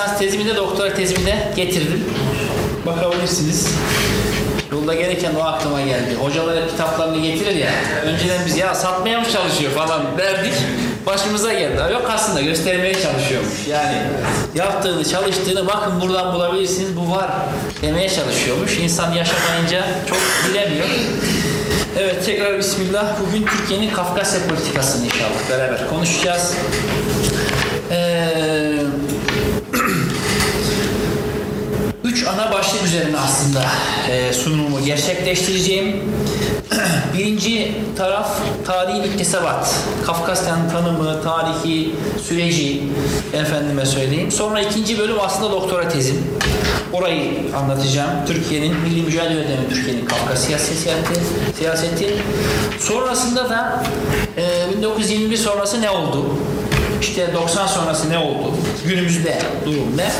lisans tezimi de doktora tezimi de getirdim. Bakabilirsiniz. Yolda gelirken o aklıma geldi. Hocalar hep kitaplarını getirir ya. Önceden biz ya satmaya mı çalışıyor falan derdik. Başımıza geldi. Yok aslında göstermeye çalışıyormuş. Yani yaptığını, çalıştığını bakın buradan bulabilirsiniz. Bu var demeye çalışıyormuş. İnsan yaşamayınca çok bilemiyor. Evet tekrar Bismillah. Bugün Türkiye'nin Kafkasya politikasını inşallah beraber konuşacağız. Eee Üç başlık üzerine aslında e, sunumumu gerçekleştireceğim. Birinci taraf tarihi iktisabat. Kafkasya'nın tanımı, tarihi süreci efendime söyleyeyim. Sonra ikinci bölüm aslında doktora tezim. Orayı anlatacağım. Türkiye'nin milli mücadele dönemi Türkiye'nin Kafkasya siyaseti, siyaseti. Sonrasında da e, 1921 sonrası ne oldu? İşte 90 sonrası ne oldu? Günümüzde durum ne?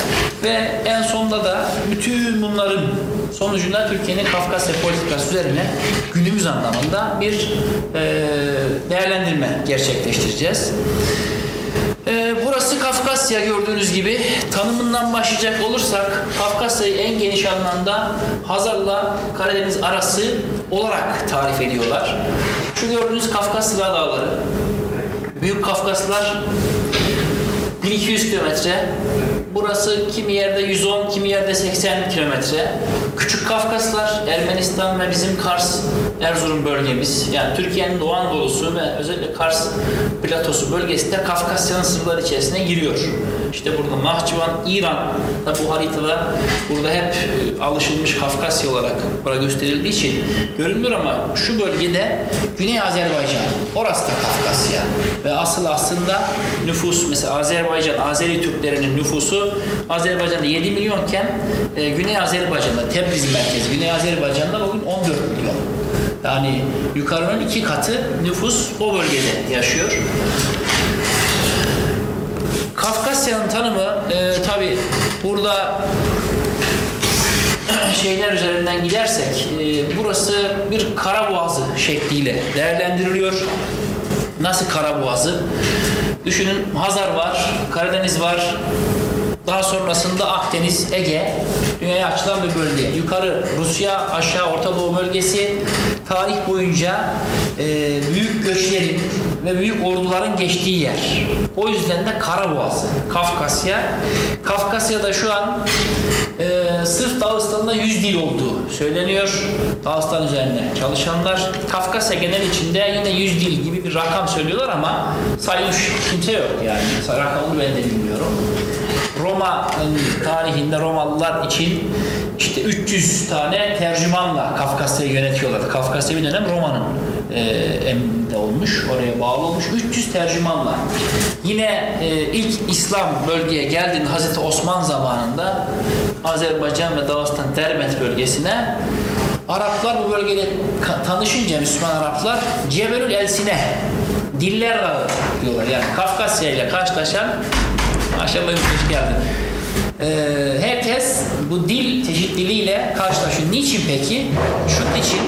Ve en sonunda da bütün bunların sonucunda Türkiye'nin Kafkasya politikası üzerine günümüz anlamında bir e, değerlendirme gerçekleştireceğiz. E, burası Kafkasya gördüğünüz gibi tanımından başlayacak olursak Kafkasya'yı en geniş anlamda Hazar'la Karadeniz arası olarak tarif ediyorlar. Şu gördüğünüz Kafkasya Dağları, Büyük Kafkaslar 1200 kilometre. Burası kimi yerde 110, kimi yerde 80 kilometre. Küçük Kafkaslar, Ermenistan ve bizim Kars, Erzurum bölgemiz. Yani Türkiye'nin Doğu Anadolu'su ve özellikle Kars platosu bölgesi de Kafkasya'nın sınırları içerisine giriyor. İşte burada Nahçıvan, İran da bu haritada burada hep e, alışılmış Kafkasya olarak burada gösterildiği için görünmüyor ama şu bölgede Güney Azerbaycan, orası da Kafkasya ve asıl aslında nüfus mesela Azerbaycan, Azeri Türklerinin nüfusu Azerbaycan'da 7 milyonken e, Güney Azerbaycan'da Tebriz merkezi Güney Azerbaycan'da bugün 14 milyon. Yani yukarının iki katı nüfus o bölgede yaşıyor. Kafkasya'nın tanımı e, tabi burada şeyler üzerinden gidersek e, burası bir kara boğazı şekliyle değerlendiriliyor. Nasıl kara boğazı? Düşünün Hazar var, Karadeniz var, daha sonrasında Akdeniz, Ege, dünyaya açılan bir bölge. Yukarı Rusya, aşağı Orta Doğu bölgesi tarih boyunca e, büyük göçlerin ve büyük orduların geçtiği yer. O yüzden de Karaboğazı, Kafkasya. Kafkasya'da şu an e, sırf Dağıstan'da 100 dil olduğu söyleniyor. Dağıstan üzerinde çalışanlar. Kafkasya genel içinde yine 100 dil gibi bir rakam söylüyorlar ama saymış kimse yok yani. Rakamını ben de bilmiyorum. Roma tarihinde Romalılar için işte 300 tane tercümanla Kafkasya'yı yönetiyorlar. Kafkasya bir dönem Roma'nın e, emrinde olmuş, oraya bağlı olmuş. 300 tercümanla. Yine e, ilk İslam bölgeye geldiğinde Hazreti Osman zamanında Azerbaycan ve Dağıstan Dermet bölgesine Araplar bu bölgede tanışınca Müslüman Araplar Cebelül Elsine Diller Dağı diyorlar. Yani Kafkasya ile karşılaşan Maşallah hoş geldin. Ee, herkes bu dil çeşitliliğiyle karşılaşıyor. Niçin peki? Şunun için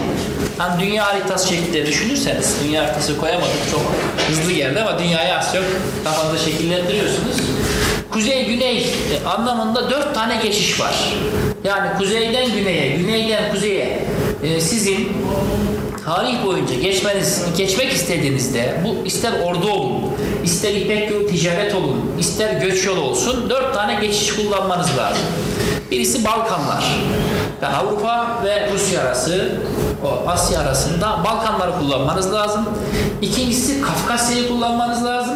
hani dünya haritası şeklinde düşünürseniz dünya haritası koyamadık çok hızlı geldi ama dünyayı az çok kafanızda şekillendiriyorsunuz. Kuzey güney anlamında dört tane geçiş var. Yani kuzeyden güneye, güneyden kuzeye e, sizin tarih boyunca geçmeniz, geçmek istediğinizde bu ister ordu olun, ister ipek yolu ticaret olun, ister göç yolu olsun dört tane geçiş kullanmanız lazım. Birisi Balkanlar. Yani Avrupa ve Rusya arası, o Asya arasında Balkanları kullanmanız lazım. İkincisi Kafkasya'yı kullanmanız lazım.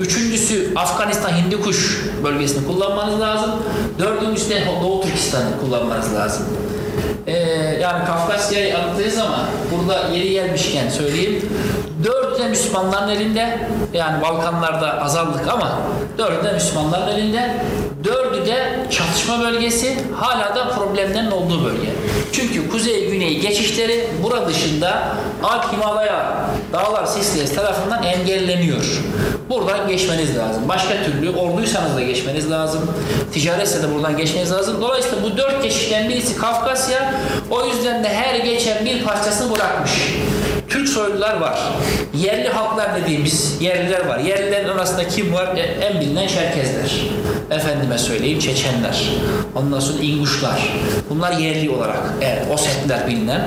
Üçüncüsü Afganistan Hindikuş bölgesini kullanmanız lazım. Dördüncüsü de Doğu Türkistan'ı kullanmanız lazım. Ee, yani Kafkasya'yı anlattığınız ama burada yeri gelmişken söyleyeyim. Dördü de Müslümanların elinde. Yani Balkanlarda azaldık ama dördü de Müslümanların elinde. Dördü de çatışma bölgesi hala da problemlerin olduğu bölge. Çünkü kuzey güney geçişleri bura dışında Alp Himalaya dağlar silsilesi tarafından engelleniyor. Buradan geçmeniz lazım. Başka türlü orduysanız da geçmeniz lazım. Ticaretse de buradan geçmeniz lazım. Dolayısıyla bu dört geçişten birisi Kafkasya. O yüzden de her geçen bir parçasını bırakmış. Türk soylular var. Yerli halklar dediğimiz yerliler var. Yerlilerin arasında kim var? E, en bilinen Çerkezler. Efendime söyleyeyim Çeçenler. Ondan sonra İnguşlar. Bunlar yerli olarak. Evet, Osetler bilinen.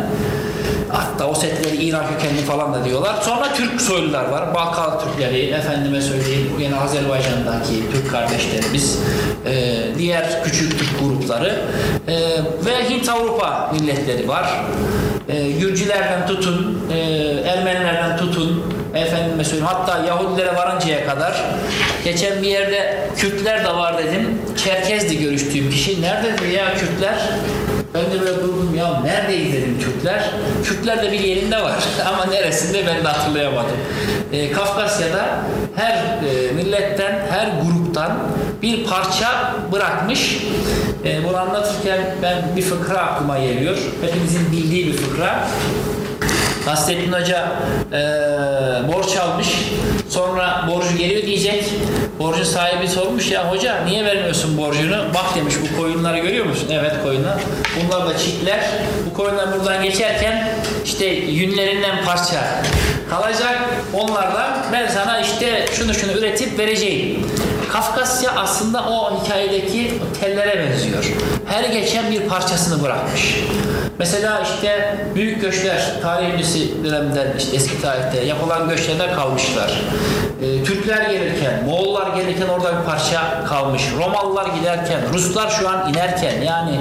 Hatta Osetleri İran kökenli falan da diyorlar. Sonra Türk soylular var. Balkan Türkleri, efendime söyleyeyim yine Azerbaycan'daki Türk kardeşlerimiz, e, diğer küçük Türk grupları e, ve Hint Avrupa milletleri var. E, Gürcülerden tutun, e, Ermenilerden tutun, efendime söyleyeyim hatta Yahudilere varıncaya kadar geçen bir yerde Kürtler de var dedim. Çerkezdi görüştüğüm kişi. Nerede dedi ya Kürtler? Ben de böyle durdum ya neredeyiz dedim Kürtler. Kürtler de bir yerinde var ama neresinde ben de hatırlayamadım. Ee, Kafkasya'da her e, milletten, her gruptan bir parça bırakmış. Ee, bunu anlatırken ben bir fıkra aklıma geliyor. Hepimizin bildiği bir fıkra. Nasrettin Hoca e, borç almış. Sonra borcu geri ödeyecek. Borcun sahibi sormuş ya hoca niye vermiyorsun borcunu? Bak demiş bu koyunları görüyor musun? Evet koyunlar. Bunlar da çitler. Bu koyunlar buradan geçerken işte yünlerinden parça kalacak. Onlardan ben sana işte şunu şunu üretip vereceğim. Kafkasya aslında o hikayedeki tellere benziyor. Her geçen bir parçasını bırakmış. Mesela işte büyük göçler tarih öncesi dönemden işte eski tarihte yapılan göçlerde kalmışlar. Ee, Türkler gelirken, Moğollar gelirken orada bir parça kalmış. Romalılar giderken, Ruslar şu an inerken yani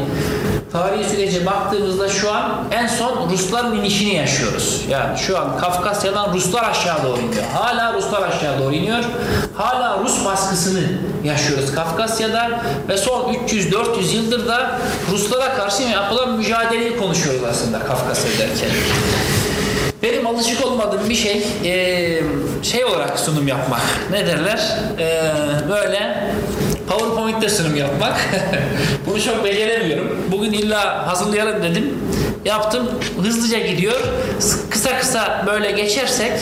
tarihi sürece baktığımızda şu an en son Rusların inişini yaşıyoruz. Yani şu an Kafkasya'dan Ruslar aşağı doğru iniyor. Hala Ruslar aşağı doğru iniyor. Hala Rus baskısını yaşıyoruz Kafkasya'da ve son 300-400 yıldır da Ruslara karşı yapılan mücadeleyi konuşuyoruz aslında Kafkasya derken. Benim alışık olmadığım bir şey eee, şey olarak sunum yapmak. Ne derler? Eee, böyle PowerPoint'te sunum yapmak. Bunu çok beceremiyorum. Bugün illa hazırlayalım dedim. Yaptım. Hızlıca gidiyor. Kısa kısa böyle geçersek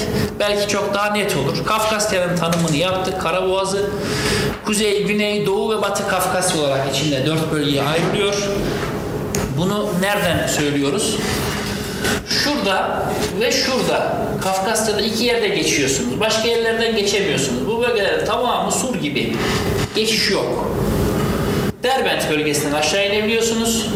belki çok daha net olur. Kafkasya'nın tanımını yaptık. Karaboğazı Kuzey, Güney, Doğu ve Batı Kafkasya olarak içinde dört bölgeye ayrılıyor. Bunu nereden söylüyoruz? Şurada ve şurada Kafkasya'da iki yerde geçiyorsunuz. Başka yerlerden geçemiyorsunuz. Bu bölgeler tamamı sur gibi. Geçiş yok. Derbent bölgesinden aşağı inebiliyorsunuz.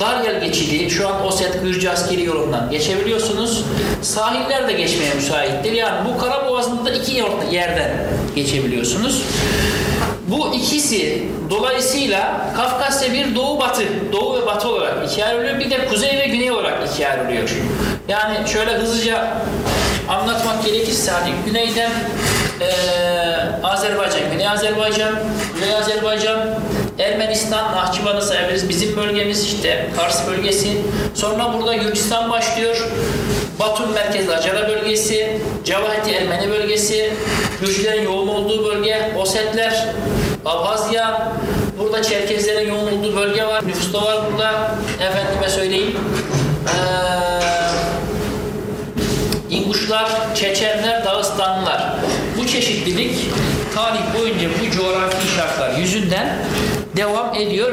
Daryal geçidi şu an Oset Gürcü askeri yolundan geçebiliyorsunuz. Sahiller de geçmeye müsaittir. Yani bu Karaboğazı'nda da iki yer- yerden geçebiliyorsunuz. Bu ikisi dolayısıyla Kafkasya bir doğu batı, doğu ve batı olarak ikiye ayrılıyor. Bir de kuzey ve güney olarak ikiye ayrılıyor. Yani şöyle hızlıca anlatmak gerekirse hani güneyden eee, Azerbaycan, Güney Azerbaycan, Kuzey Azerbaycan, Ermenistan, Nahçıvan'ı sayabiliriz. Bizim bölgemiz işte Kars bölgesi. Sonra burada Gürcistan başlıyor. Batum merkezli Acara bölgesi, Cavaheti Ermeni bölgesi, Gürcülerin yoğun olduğu bölge, Osetler, Abhazya, burada Çerkezlerin yoğun olduğu bölge var, nüfus da var burada, efendime söyleyeyim. Ee, İnguşlar, Çeçenler, Dağıstanlılar. Bu çeşitlilik tarih boyunca bu coğrafi şartlar yüzünden devam ediyor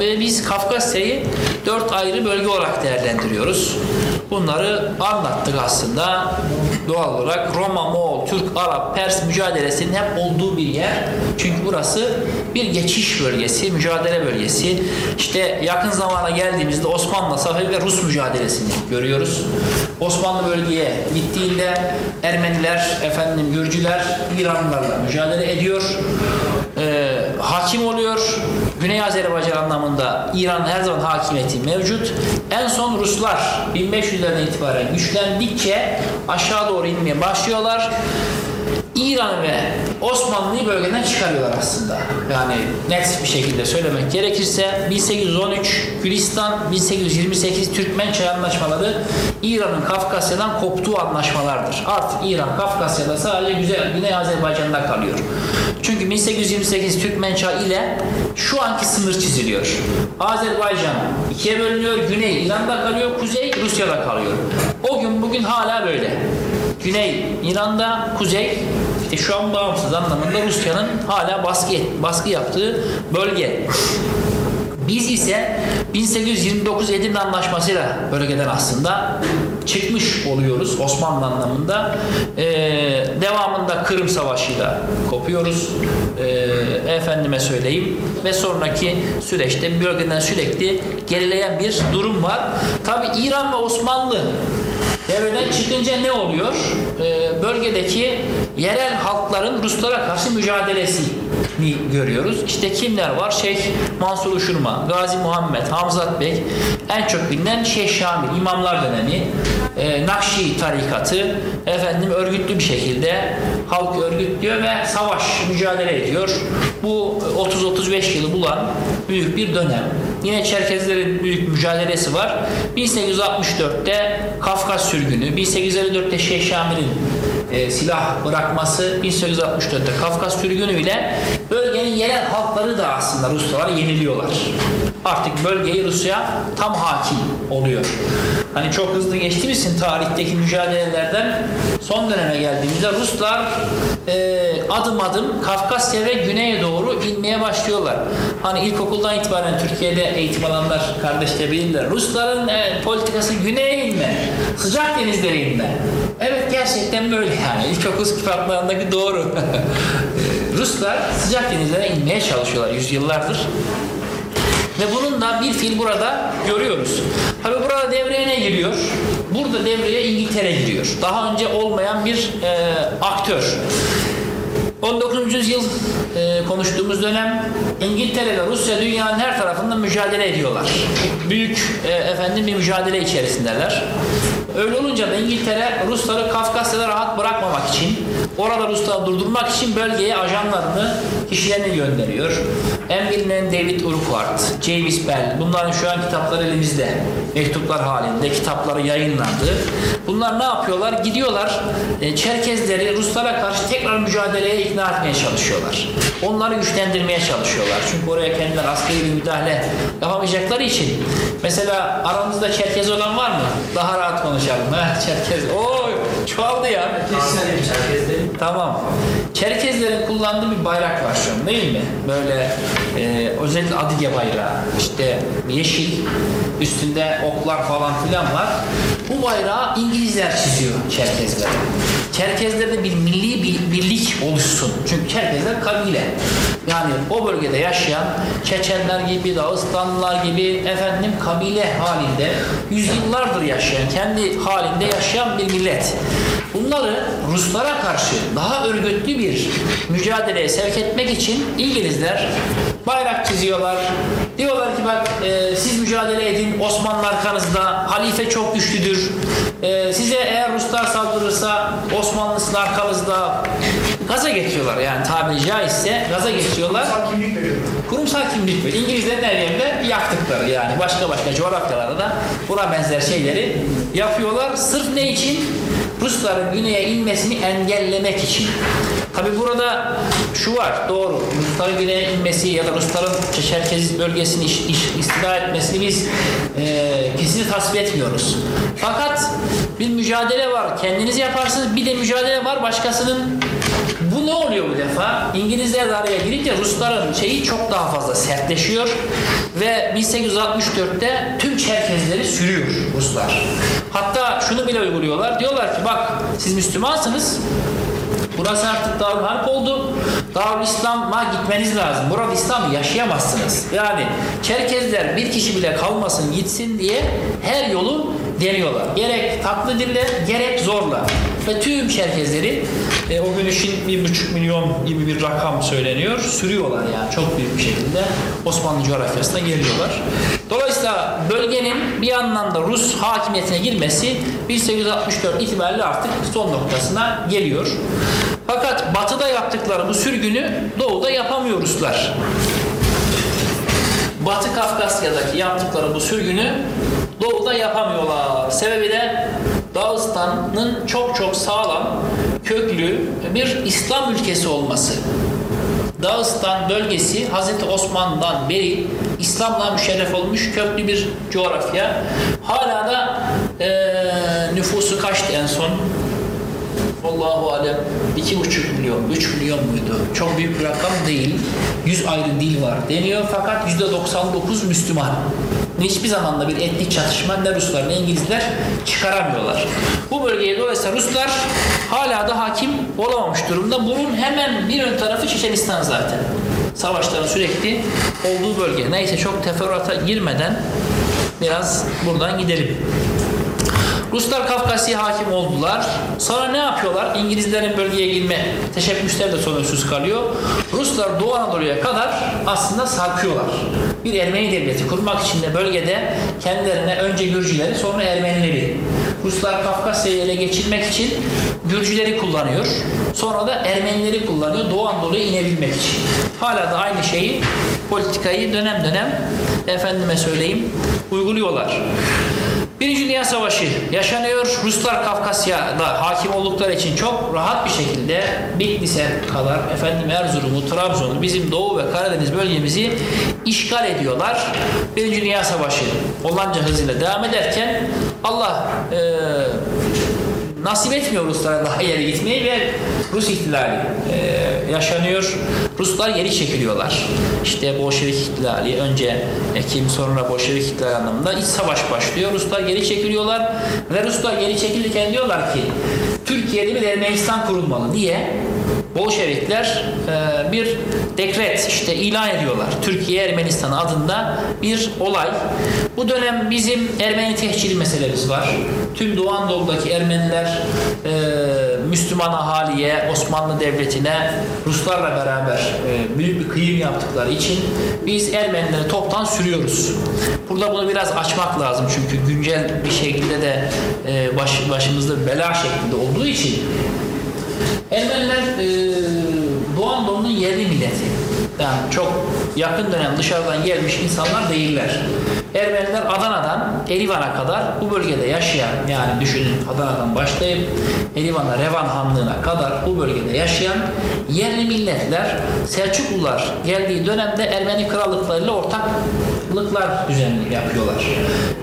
ve, biz Kafkasya'yı dört ayrı bölge olarak değerlendiriyoruz. Bunları anlattık aslında. Doğal olarak Roma, Moğol, Türk, Arap, Pers mücadelesinin hep olduğu bir yer. Çünkü burası bir geçiş bölgesi, mücadele bölgesi. İşte yakın zamana geldiğimizde Osmanlı, Safavi ve Rus mücadelesini görüyoruz. Osmanlı bölgeye gittiğinde Ermeniler, efendim Gürcüler İranlılarla mücadele ediyor. Ee, hakim oluyor. Güney Azerbaycan anlamında İran her zaman hakimiyeti mevcut. En son Ruslar 1500'lerden itibaren güçlendikçe aşağı doğru inmeye başlıyorlar. İran ve Osmanlı'yı bölgeden çıkarıyorlar aslında. Yani net bir şekilde söylemek gerekirse 1813 Gülistan, 1828 Türkmen Çay Anlaşmaları İran'ın Kafkasya'dan koptuğu anlaşmalardır. Artık İran Kafkasya'da sadece güzel Güney Azerbaycan'da kalıyor. Çünkü 1828 Türkmençay ile şu anki sınır çiziliyor. Azerbaycan ikiye bölünüyor. Güney İran'da kalıyor, kuzey Rusya'da kalıyor. O gün bugün hala böyle. Güney İran'da, kuzey işte şu an bağımsız anlamında Rusya'nın hala baskı baskı yaptığı bölge. Biz ise 1829 Edirne Anlaşması'yla bölgeden aslında çıkmış oluyoruz Osmanlı anlamında. Ee, devamında Kırım Savaşı'yla kopuyoruz. Ee, efendime söyleyeyim ve sonraki süreçte bölgeden sürekli gerileyen bir durum var. Tabi İran ve Osmanlı devreden çıkınca ne oluyor? Ee, bölgedeki yerel halkların Ruslara karşı mücadelesini görüyoruz. İşte kimler var? Şeyh Mansur Uşurma, Gazi Muhammed, Hamzat Bey, en çok bilinen Şeyh Şamil, İmamlar dönemi, e, Nakşi tarikatı efendim örgütlü bir şekilde halk örgütlüyor ve savaş mücadele ediyor. Bu 30-35 yılı bulan büyük bir dönem. Yine Çerkezlerin büyük mücadelesi var. 1864'te Kafkas sürgünü, 1854'te Şeyh Şamil'in e, silah bırakması, 1864'te Kafkas sürgünüyle bölgenin yerel halkları da aslında Ruslar yeniliyorlar. Artık bölgeyi Rusya tam hakim oluyor. Hani çok hızlı geçtiğimiz için tarihteki mücadelelerden son döneme geldiğimizde Ruslar e, adım adım Kafkasya ve güneye doğru inmeye başlıyorlar. Hani ilkokuldan itibaren Türkiye'de eğitim alanlar kardeşler bilirler. Rusların e, politikası güneye inme, sıcak denizlere inme. Evet gerçekten böyle yani. İlkokul kitaplarındaki doğru. Ruslar sıcak denizlere inmeye çalışıyorlar yüzyıllardır. Ve bunun da bir fil burada görüyoruz. Tabi burada devreye ne giriyor? Burada devreye İngiltere giriyor. Daha önce olmayan bir e, aktör. 19. yüzyıl e, konuştuğumuz dönem İngiltere ve Rusya dünyanın her tarafında mücadele ediyorlar. Büyük e, efendim bir mücadele içerisindeler. Öyle olunca da İngiltere Rusları Kafkasya'da rahat bırakmamak için, orada Rusları durdurmak için bölgeye ajanlarını, kişilerini gönderiyor. En bilinen David Urquhart, James Bell, bunların şu an kitapları elimizde. Mektuplar halinde, kitapları yayınlandı. Bunlar ne yapıyorlar? Gidiyorlar, e, Çerkezleri Ruslara karşı tekrar mücadeleye ikna etmeye çalışıyorlar. Onları güçlendirmeye çalışıyorlar. Çünkü oraya kendiler askeri bir müdahale yapamayacakları için. Mesela aranızda Çerkez olan var mı? Daha rahat konuşalım. Ha, Çerkez. Oy çoğaldı ya. Tamam. Çerkezlerin kullandığı bir bayrak var şu an değil mi? Böyle e, özellikle Adige bayrağı. İşte yeşil, üstünde oklar falan filan var. Bu bayrağı İngilizler çiziyor Çerkezlere. Çerkezlerde bir milli bir birlik oluşsun. Çünkü Çerkezler kabile. Yani o bölgede yaşayan Çeçenler gibi, Dağıstanlılar gibi efendim kabile halinde yüzyıllardır yaşayan, kendi halinde yaşayan bir millet. Bunları Ruslara karşı daha örgütlü bir mücadeleye sevk etmek için İngilizler bayrak çiziyorlar. Diyorlar ki bak e, siz mücadele edin Osmanlı arkanızda, halife çok güçlüdür. E, size eğer Ruslar saldırırsa Osmanlı sizin arkanızda. Gaza getiriyorlar yani tabiri caizse gaza getiriyorlar. Kurumsal kimlik veriyor. İngilizlerin her yerinde yaktıkları yani başka başka coğrafyalarda da buna benzer şeyleri yapıyorlar. Sırf ne için? Rusların güneye inmesini engellemek için. Tabi burada şu var doğru. Rusların güneye inmesi ya da Rusların Çerkez bölgesini iş, iş, istila etmesini biz e, kesinlikle tasvip etmiyoruz. Fakat bir mücadele var. Kendiniz yaparsınız. Bir de mücadele var başkasının bu ne oluyor bu defa? İngilizler de araya girince Rusların şeyi çok daha fazla sertleşiyor ve 1864'te tüm Çerkezleri sürüyor Ruslar. Hatta şunu bile uyguluyorlar. Diyorlar ki bak siz Müslümansınız. Burası artık Darül Harp oldu. Darül İslam'a gitmeniz lazım. Burada İslam'ı yaşayamazsınız. Yani Çerkezler bir kişi bile kalmasın gitsin diye her yolu deniyorlar. Gerek tatlı dille gerek zorla. Ve tüm Çerkezleri e, o gün için bir buçuk milyon gibi bir rakam söyleniyor. Sürüyorlar yani çok büyük bir şekilde Osmanlı coğrafyasına geliyorlar. Dolayısıyla bölgenin bir anlamda Rus hakimiyetine girmesi 1864 itibariyle artık son noktasına geliyor. Fakat batıda yaptıkları bu sürgünü doğuda yapamıyor Ruslar. Batı Kafkasya'daki yaptıkları bu sürgünü doğuda yapamıyorlar. Sebebi de Dağıstan'ın çok çok sağlam, köklü bir İslam ülkesi olması. Dağıstan bölgesi Hazreti Osman'dan beri İslam'la müşerref olmuş köklü bir coğrafya. Hala da e, nüfusu kaçtı en son? Allahu alem 2,5 milyon, 3 milyon muydu? Çok büyük bir rakam değil. 100 ayrı dil var deniyor fakat %99 Müslüman. Hiçbir zaman da bir etnik çatışma ne Ruslar ne İngilizler çıkaramıyorlar. Bu bölgeye dolayısıyla Ruslar hala da hakim olamamış durumda. Bunun hemen bir ön tarafı Çeçenistan zaten. Savaşların sürekli olduğu bölge. Neyse çok teferruata girmeden biraz buradan gidelim. Ruslar Kafkasya'ya hakim oldular. Sonra ne yapıyorlar? İngilizlerin bölgeye girme teşebbüsleri de sorunsuz kalıyor. Ruslar Doğu Anadolu'ya kadar aslında sarkıyorlar. Bir Ermeni devleti kurmak için de bölgede kendilerine önce Gürcüleri sonra Ermenileri. Ruslar Kafkasya'yı ele geçirmek için Gürcüleri kullanıyor. Sonra da Ermenileri kullanıyor Doğu Anadolu'ya inebilmek için. Hala da aynı şeyi politikayı dönem dönem efendime söyleyeyim uyguluyorlar. Birinci Dünya Savaşı yaşanıyor. Ruslar Kafkasya'da hakim oldukları için çok rahat bir şekilde Bitlis'e kadar efendim Erzurum'u, Trabzon'u, bizim Doğu ve Karadeniz bölgemizi işgal ediyorlar. Birinci Dünya Savaşı olanca hızıyla devam ederken Allah e, nasip etmiyor Ruslara daha ileri gitmeyi ve Rus ihtilali e, yaşanıyor. Ruslar geri çekiliyorlar. İşte Bolşevik ihtilali önce Ekim sonra Bolşevik ihtilali anlamında iç savaş başlıyor. Ruslar geri çekiliyorlar ve Ruslar geri çekilirken diyorlar ki Türkiye'de bir Ermenistan kurulmalı diye Bolşevikler e, bir dekret işte ilan ediyorlar. Türkiye Ermenistan adında bir olay. Bu dönem bizim Ermeni tehciri meselemiz var. Tüm Doğu Anadolu'daki Ermeniler e, Müslüman ahaliye, Osmanlı Devleti'ne Ruslarla beraber e, büyük bir kıyım yaptıkları için biz Ermenileri toptan sürüyoruz. Burada bunu biraz açmak lazım çünkü güncel bir şekilde de e, baş, başımızda bela şeklinde olduğu için Ermeniler e, Doğu Anadolu'nun yerli milleti. Yani çok yakın dönem dışarıdan gelmiş insanlar değiller. Ermeniler Adana'dan Erivan'a kadar bu bölgede yaşayan yani düşünün Adana'dan başlayıp Erivan'a Revan Hanlığı'na kadar bu bölgede yaşayan yerli milletler Selçuklular geldiği dönemde Ermeni krallıklarıyla ortaklıklar düzenli yapıyorlar.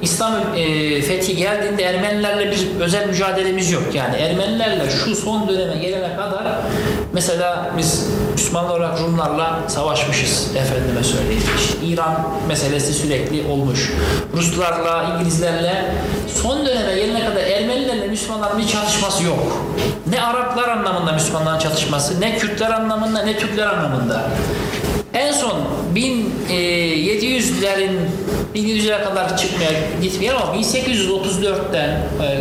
İslam e, fethi geldiğinde Ermenilerle bir özel mücadelemiz yok. Yani Ermenilerle şu son döneme gelene kadar mesela biz Müslüman olarak Rumlarla savaşmışız efendime söyleyeyim. İşte İran meselesi sürekli olmuş. Ruslarla, İngilizlerle son döneme gelene kadar Ermenilerle Müslümanların bir çatışması yok. Ne Araplar anlamında Müslümanların çatışması, ne Kürtler anlamında, ne Türkler anlamında. En son 1700'lerin 1700'lere kadar çıkmaya gitmeyelim ama 1834'ten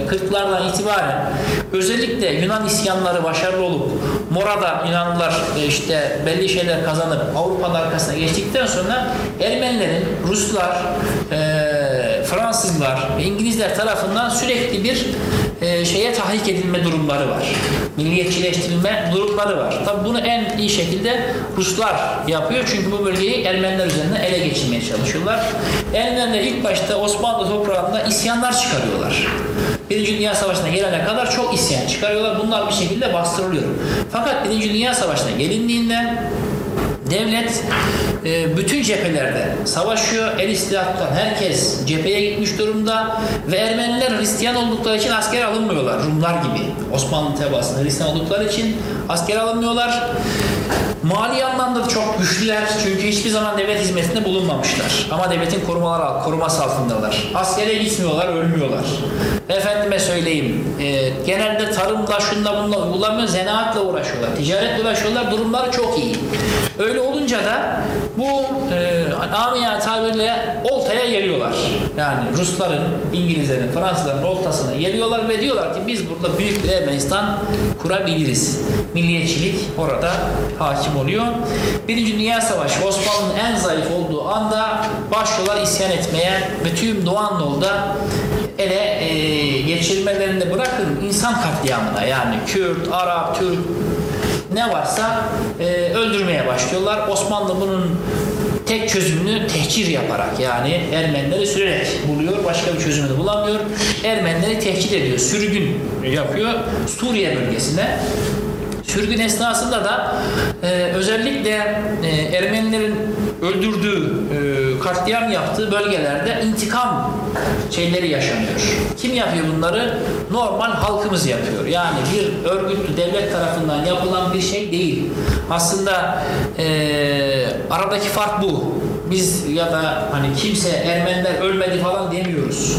40'lardan itibaren özellikle Yunan isyanları başarılı olup Mora'da Yunanlılar e, işte belli şeyler kazanıp Avrupa'nın arkasına geçtikten sonra Ermenilerin Ruslar, e, Fransızlar ve İngilizler tarafından sürekli bir e, şeye tahrik edilme durumları var. Milliyetçileştirilme durumları var. Tabi bunu en iyi şekilde Ruslar yapıyor çünkü bu bölgeyi Ermeniler üzerinden ele geçirmeye çalışıyorlar. Ermeniler ilk başta Osmanlı toprağında isyanlar çıkarıyorlar. Birinci Dünya Savaşı'na gelene kadar çok isyan çıkarıyorlar. Bunlar bir şekilde bastırılıyor. Fakat Birinci Dünya Savaşı'na gelindiğinde devlet e, bütün cephelerde savaşıyor. El istihattan herkes cepheye gitmiş durumda ve Ermeniler Hristiyan oldukları için asker alınmıyorlar. Rumlar gibi. Osmanlı tebaasında Hristiyan oldukları için asker alınmıyorlar. Mali anlamda da çok güçlüler çünkü hiçbir zaman devlet hizmetinde bulunmamışlar. Ama devletin korumalar, koruması altındalar. Askere gitmiyorlar, ölmüyorlar. Efendime söyleyeyim, e, genelde tarımla, şunla bunla uygulamıyor, zanaatle uğraşıyorlar, ticaretle uğraşıyorlar, durumları çok iyi. Öyle olunca da bu e, amiyane tabirle oltaya geliyorlar. Yani Rusların, İngilizlerin, Fransızların oltasına geliyorlar ve diyorlar ki biz burada büyük bir Ermenistan kurabiliriz. Milliyetçilik orada hakim oluyor. Birinci Dünya Savaşı Osmanlı'nın en zayıf olduğu anda başlıyorlar isyan etmeye ve tüm Doğu Anadolu'da ele e, geçirmelerini bırakın insan katliamına yani Kürt, Arap, Türk ne varsa e, öldürmeye başlıyorlar. Osmanlı bunun tek çözümünü tehcir yaparak yani Ermenileri sürerek buluyor. Başka bir çözümünü bulamıyor. Ermenileri tehcir ediyor. Sürgün yapıyor Suriye bölgesine. Sürgün esnasında da e, özellikle e, Ermenilerin öldürdüğü, e, katliam yaptığı bölgelerde intikam şeyleri yaşanıyor. Kim yapıyor bunları? Normal halkımız yapıyor. Yani bir örgütlü devlet tarafından yapılan bir şey değil. Aslında e, aradaki fark bu. Biz ya da hani kimse Ermeniler ölmedi falan demiyoruz.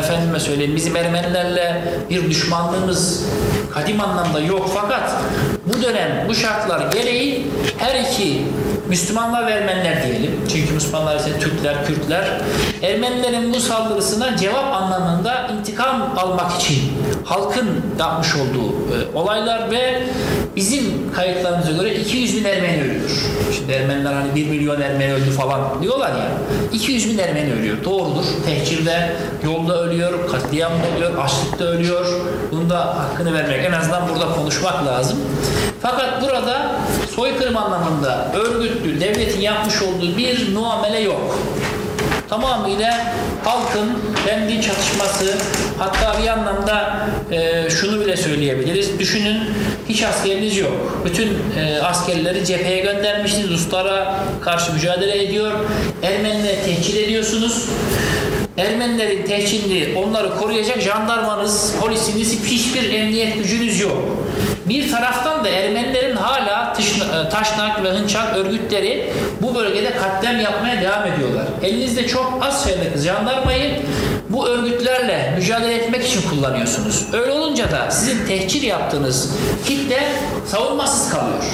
Efendime söyleyeyim bizim Ermenilerle bir düşmanlığımız kadim anlamda yok fakat bu dönem bu şartlar gereği her iki Müslümanlar ve Ermeniler diyelim. Çünkü Müslümanlar ise Türkler, Kürtler. Ermenilerin bu saldırısına cevap anlamında intikam almak için halkın yapmış olduğu e, olaylar ve bizim kayıtlarımıza göre 200 bin Ermeni ölüyor. Şimdi Ermeniler hani 1 milyon Ermeni öldü falan diyorlar ya. 200 bin Ermeni ölüyor. Doğrudur. Tehcirde, yolda ölüyor, katliamda ölüyor, açlıkta ölüyor. Bunun da hakkını vermek, en azından burada konuşmak lazım. Fakat burada soykırım anlamında örgütlü devletin yapmış olduğu bir muamele yok. Tamamıyla halkın kendi çatışması hatta bir anlamda e, şunu bile söyleyebiliriz. Düşünün hiç askeriniz yok. Bütün e, askerleri cepheye göndermişsiniz. Ruslara karşı mücadele ediyor. Ermenileri tehcir ediyorsunuz. Ermenilerin tehcirli onları koruyacak jandarmanız, polisiniz, hiçbir emniyet gücünüz yok. Bir taraftan da Ermenilerin hala e, Taşnak ve Hınçak örgütleri bu bölgede katliam yapmaya devam ediyorlar. Elinizde çok az sayıdaki jandarmayı bu örgütlerle mücadele etmek için kullanıyorsunuz. Öyle olunca da sizin tehcir yaptığınız kitle savunmasız kalıyor.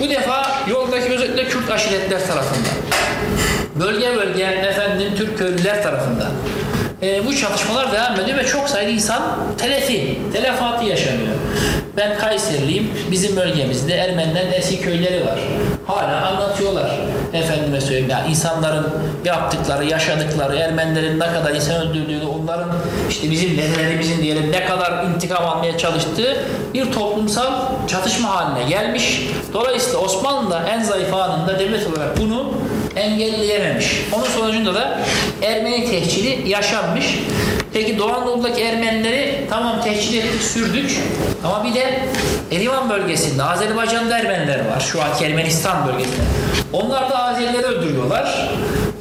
Bu defa yoldaki özellikle Kürt aşiretler tarafından bölge bölge efendim Türk köylüler tarafından e, bu çatışmalar devam ediyor ve çok sayıda insan telefi, telefatı yaşanıyor. Ben Kayseriliyim. Bizim bölgemizde Ermenilerin eski köyleri var. Hala anlatıyorlar. Efendime söyleyeyim ya insanların yaptıkları, yaşadıkları, Ermenilerin ne kadar insan öldürdüğünü, onların işte bizim dedelerimizin diyelim ne kadar intikam almaya çalıştığı bir toplumsal çatışma haline gelmiş. Dolayısıyla Osmanlı en zayıf anında devlet olarak bunu engelleyememiş. Onun sonucunda da Ermeni tehciri yaşanmış. Peki Doğu Anadolu'daki Ermenileri tamam tehcir ettik, sürdük. Ama bir de Erivan bölgesinde, Azerbaycan'da Ermeniler var. Şu anki Ermenistan bölgesinde. Onlar da Azerileri öldürüyorlar.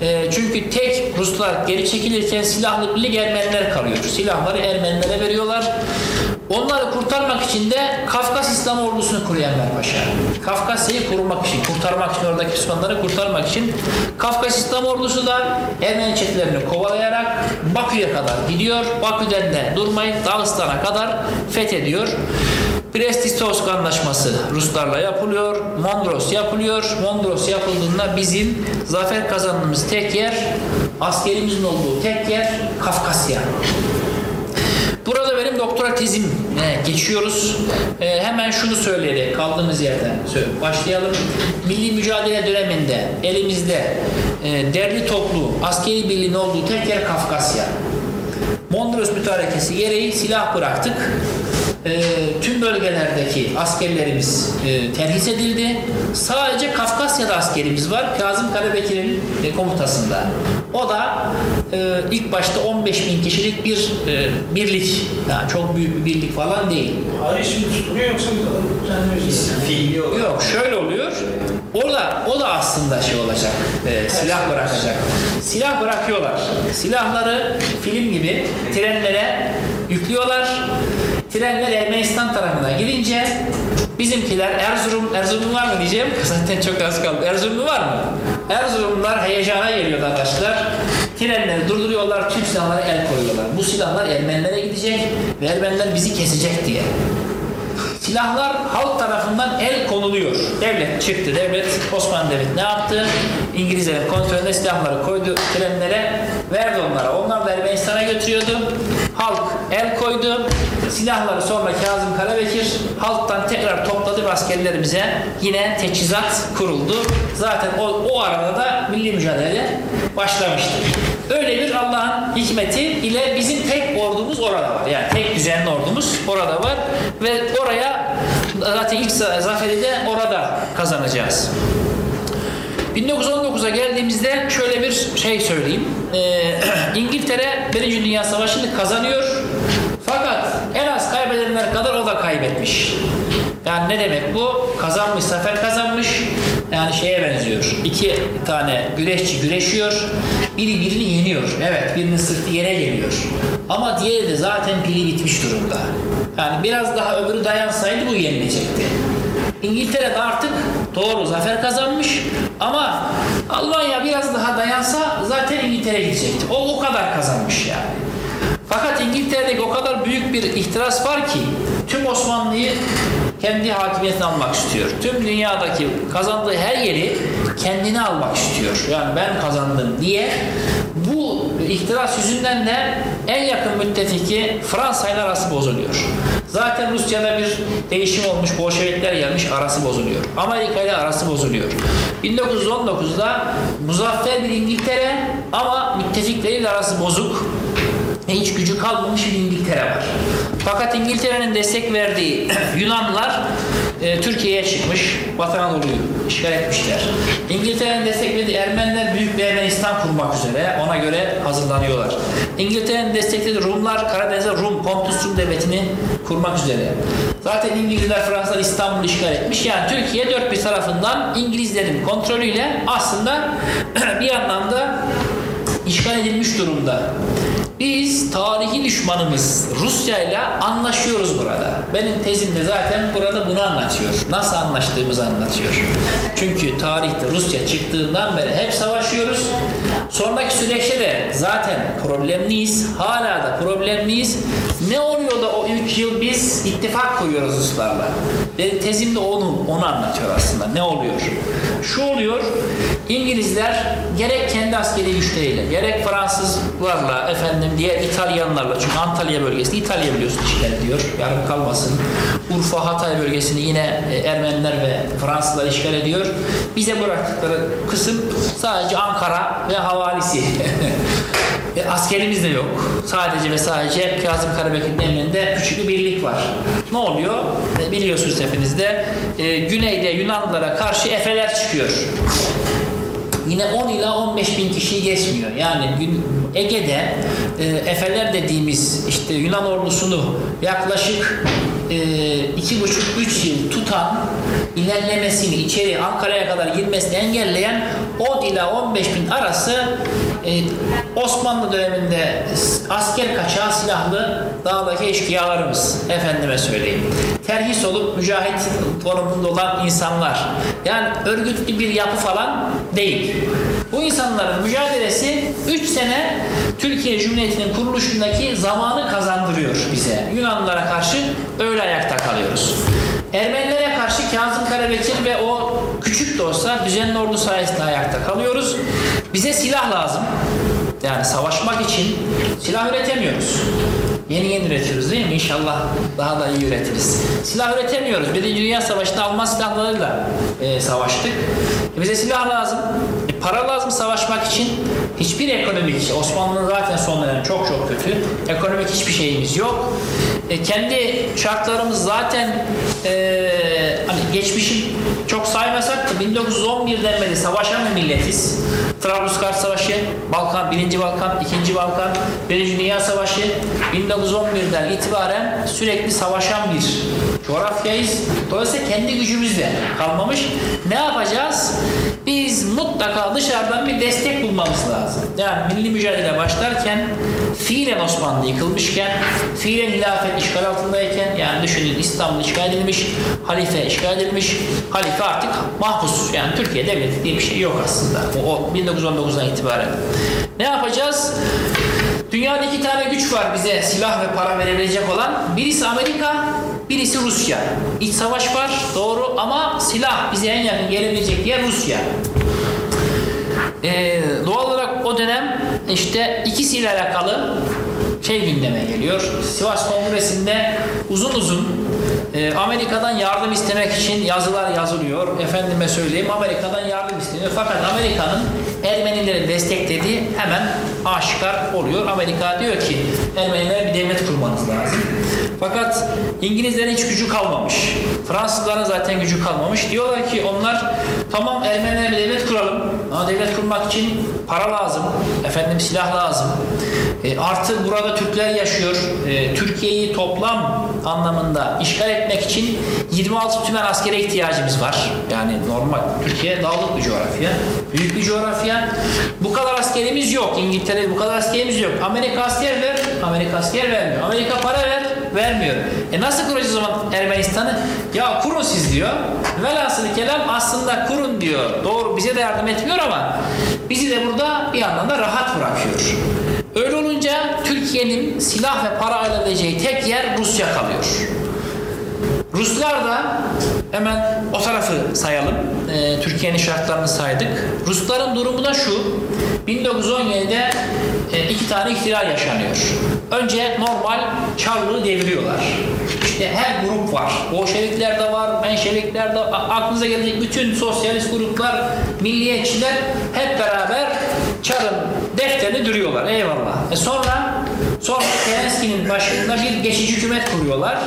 E, çünkü tek Ruslar geri çekilirken silahlı birlik Ermeniler kalıyor. Silahları Ermenilere veriyorlar. Onları kurtarmak için de Kafkas İslam ordusunu kuruyor Enver Paşa. Kafkasya'yı korumak için, kurtarmak için, oradaki Müslümanları kurtarmak için Kafkas İslam ordusu da Ermeni çetelerini kovalayarak Bakü'ye kadar gidiyor. Bakü'den de durmayıp Dağıstan'a kadar fethediyor. Brest-Litovsk anlaşması Ruslarla yapılıyor. Mondros yapılıyor. Mondros yapıldığında bizim zafer kazandığımız tek yer, askerimizin olduğu tek yer Kafkasya. Doktora tezim e, geçiyoruz. E, hemen şunu söyleyerek kaldığımız yerden başlayalım. Milli mücadele döneminde elimizde e, derli toplu askeri birliğin olduğu tek yer Kafkasya. Mondros mütarekesi gereği silah bıraktık. E, tüm bölgelerdeki askerlerimiz e, terhis edildi. Sadece Kafkasya'da askerimiz var. Kazım Karabekir'in e, komutasında. O da e, ilk başta 15 bin kişilik bir e, birlik. Yani çok büyük bir birlik falan değil. Hariç mi tutuluyor yoksa olarak. Yok şöyle oluyor. Orada o da aslında şey olacak. e, silah bırakacak. Silah bırakıyorlar. Silahları film gibi trenlere yüklüyorlar. Trenler Ermenistan tarafına gidince bizimkiler Erzurum, Erzurum var mı diyeceğim. Zaten çok az kaldı. Erzurumlu var mı? Erzurumlular heyecana geliyor arkadaşlar. Trenleri durduruyorlar, tüm silahlara el koyuyorlar. Bu silahlar Ermenilere gidecek ve Ermeniler bizi kesecek diye. Silahlar halk tarafından el konuluyor. Devlet çıktı. Devlet, Osmanlı Devleti ne yaptı? İngilizlerin kontrolünde silahları koydu trenlere, verdi onlara. Onlar da Ermenistan'a götürüyordu. Halk el koydu. Silahları sonra Kazım Karabekir halktan tekrar topladı ve askerlerimize yine teçhizat kuruldu. Zaten o, o arada da milli mücadele başlamıştı. Öyle bir Allah'ın hikmeti ile bizim tek ordumuz orada var. Yani tek düzenli ordumuz orada var ve oraya zaten ilk za- zaferi de orada kazanacağız. 1919'a geldiğimizde şöyle bir şey söyleyeyim. Ee, İngiltere Birinci Dünya Savaşı'nı kazanıyor. Fakat en az kaybedenler kadar o da kaybetmiş. Yani ne demek bu? Kazanmış, zafer kazanmış. Yani şeye benziyor. İki tane güreşçi güreşiyor. Biri birini yeniyor. Evet, birinin sırtı yere geliyor. Ama diğeri de zaten pili bitmiş durumda. Yani biraz daha öbürü dayansaydı bu yenilecekti. İngiltere de artık doğru zafer kazanmış ama Almanya biraz daha dayansa zaten İngiltere gidecekti. O o kadar kazanmış yani. Fakat İngiltere'deki o kadar büyük bir ihtiras var ki tüm Osmanlı'yı kendi hakimiyetine almak istiyor. Tüm dünyadaki kazandığı her yeri kendine almak istiyor. Yani ben kazandım diye bu ihtiras yüzünden de en yakın müttefiki Fransa ile arası bozuluyor. Zaten Rusya'da bir değişim olmuş, Bolşevikler gelmiş, arası bozuluyor. Amerika ile arası bozuluyor. 1919'da muzaffer bir İngiltere ama müttefikleriyle arası bozuk hiç gücü kalmamış bir İngiltere var. Fakat İngiltere'nin destek verdiği Yunanlılar e, Türkiye'ye çıkmış, Batı Anadolu'yu işgal etmişler. İngiltere'nin destek verdiği Ermeniler büyük bir Ermenistan kurmak üzere ona göre hazırlanıyorlar. İngiltere'nin desteklediği Rumlar Karadeniz'e Rum, Pontus Rum devletini kurmak üzere. Zaten İngilizler, Fransızlar İstanbul'u işgal etmiş. Yani Türkiye dört bir tarafından İngilizlerin kontrolüyle aslında bir anlamda işgal edilmiş durumda. Biz tarihi düşmanımız Rusya ile anlaşıyoruz burada. Benim tezim de zaten burada bunu anlatıyor. Nasıl anlaştığımızı anlatıyor. Çünkü tarihte Rusya çıktığından beri hep savaşıyoruz. Sonraki süreçte de zaten problemliyiz. Hala da problemliyiz. Ne oluyor da o 3 yıl biz ittifak kuruyoruz Ruslarla? Benim tezim de onu, onu anlatıyor aslında. Ne oluyor? Şu oluyor. İngilizler gerek kendi askeri güçleriyle, gerek Fransızlarla, efendim diğer İtalyanlarla, çünkü Antalya bölgesini İtalya biliyorsun işgal ediyor, yarım kalmasın. Urfa, Hatay bölgesini yine e, Ermeniler ve Fransızlar işgal ediyor. Bize bıraktıkları kısım sadece Ankara ve havalisi. E, askerimiz de yok. Sadece ve sadece Kazım Karabekir'in emrinde küçük bir birlik var. Ne oluyor? E, biliyorsunuz hepiniz de e, güneyde Yunanlılara karşı efeler çıkıyor. Yine 10 ila 15 bin kişiyi geçmiyor. Yani Ege'de e, Efeler dediğimiz işte Yunan ordusunu yaklaşık e, iki buçuk üç yıl tutan ilerlemesini içeri Ankara'ya kadar girmesini engelleyen 10 ila 15 bin arası e, Osmanlı döneminde asker kaçağı silahlı dağdaki eşkıyalarımız efendime söyleyeyim. Terhis olup mücahit konumunda olan insanlar. Yani örgütlü bir yapı falan değil. Bu insanların mücadelesi 3 sene Türkiye Cumhuriyeti'nin kuruluşundaki zamanı kazandırıyor bize. Yunanlılara karşı öyle ayakta kalıyoruz. Ermenilere karşı Kazım Karabekir ve o küçük de olsa düzenli ordu sayesinde ayakta kalıyoruz. Bize silah lazım. Yani savaşmak için silah üretemiyoruz. Yeni yeni üretiyoruz değil mi? İnşallah daha da iyi üretiriz. Silah üretemiyoruz. Birinci Dünya Savaşı'nda Alman silahlarıyla e, savaştık. E, bize silah lazım. Para lazım savaşmak için. Hiçbir ekonomik, Osmanlı'nın zaten son dönem çok çok kötü. Ekonomik hiçbir şeyimiz yok. E, kendi şartlarımız zaten e, hani geçmişin çok saymasak da 1911'den beri savaşan bir milletiz. Trablusgarp Savaşı, Balkan, 1. Balkan, 2. Balkan, 1. Dünya Savaşı 1911'den itibaren sürekli savaşan bir coğrafyayız. Dolayısıyla kendi gücümüzle kalmamış. Ne yapacağız? Biz mutlaka dışarıdan bir destek bulmamız lazım. Yani milli mücadele başlarken fiilen Osmanlı yıkılmışken, fiilen hilafet işgal altındayken yani düşünün İstanbul işgal edilmiş, halife işgal edilmiş, halife artık mahpus. Yani Türkiye devleti diye bir şey yok aslında. O, o 1919'dan itibaren. Ne yapacağız? Dünyada iki tane güç var bize silah ve para verebilecek olan. Birisi Amerika, birisi Rusya. İç savaş var doğru ama silah bize en yakın gelebilecek yer Rusya. Ee, doğal olarak o dönem işte ikisiyle alakalı şey gündeme geliyor. Sivas Kongresi'nde uzun uzun e, Amerika'dan yardım istemek için yazılar yazılıyor. Efendime söyleyeyim Amerika'dan yardım isteniyor. Fakat Amerika'nın Ermenileri desteklediği hemen aşikar oluyor. Amerika diyor ki Ermenilere bir devlet kurmanız lazım. Fakat İngilizlerin hiç gücü kalmamış. Fransızların zaten gücü kalmamış. Diyorlar ki onlar tamam Ermenilere bir devlet kuralım. Ama devlet kurmak için para lazım. Efendim silah lazım. E, artı burada Türkler yaşıyor. E, Türkiye'yi toplam anlamında işgal etmek için 26 tümen askere ihtiyacımız var. Yani normal. Türkiye dağlık bir coğrafya. Büyük bir coğrafya. Bu kadar askerimiz yok. İngiltere bu kadar askerimiz yok. Amerika asker ver. Amerika asker vermiyor. Amerika para ver. Vermiyor. E nasıl kuracağız o zaman Ermenistan'ı? Ya kurun siz diyor. Velhasıl kelam aslında kurun diyor. Doğru bize de yardım etmiyor ama bizi de burada bir yandan da rahat bırakıyor. Öyle olunca Türkiye'nin silah ve para alabileceği tek yer Rusya kalıyor. Ruslar da hemen o tarafı sayalım. Ee, Türkiye'nin şartlarını saydık. Rusların durumu da şu. 1917'de e, iki tane ihtilal yaşanıyor. Önce normal Çarlığı deviriyorlar. İşte her grup var. Bolşevikler de var, Menşevikler de aklınıza gelecek bütün sosyalist gruplar, milliyetçiler hep beraber Çar'ın defterini duruyorlar. Eyvallah. E sonra sonra Kerenski'nin başında bir geçici hükümet kuruyorlar.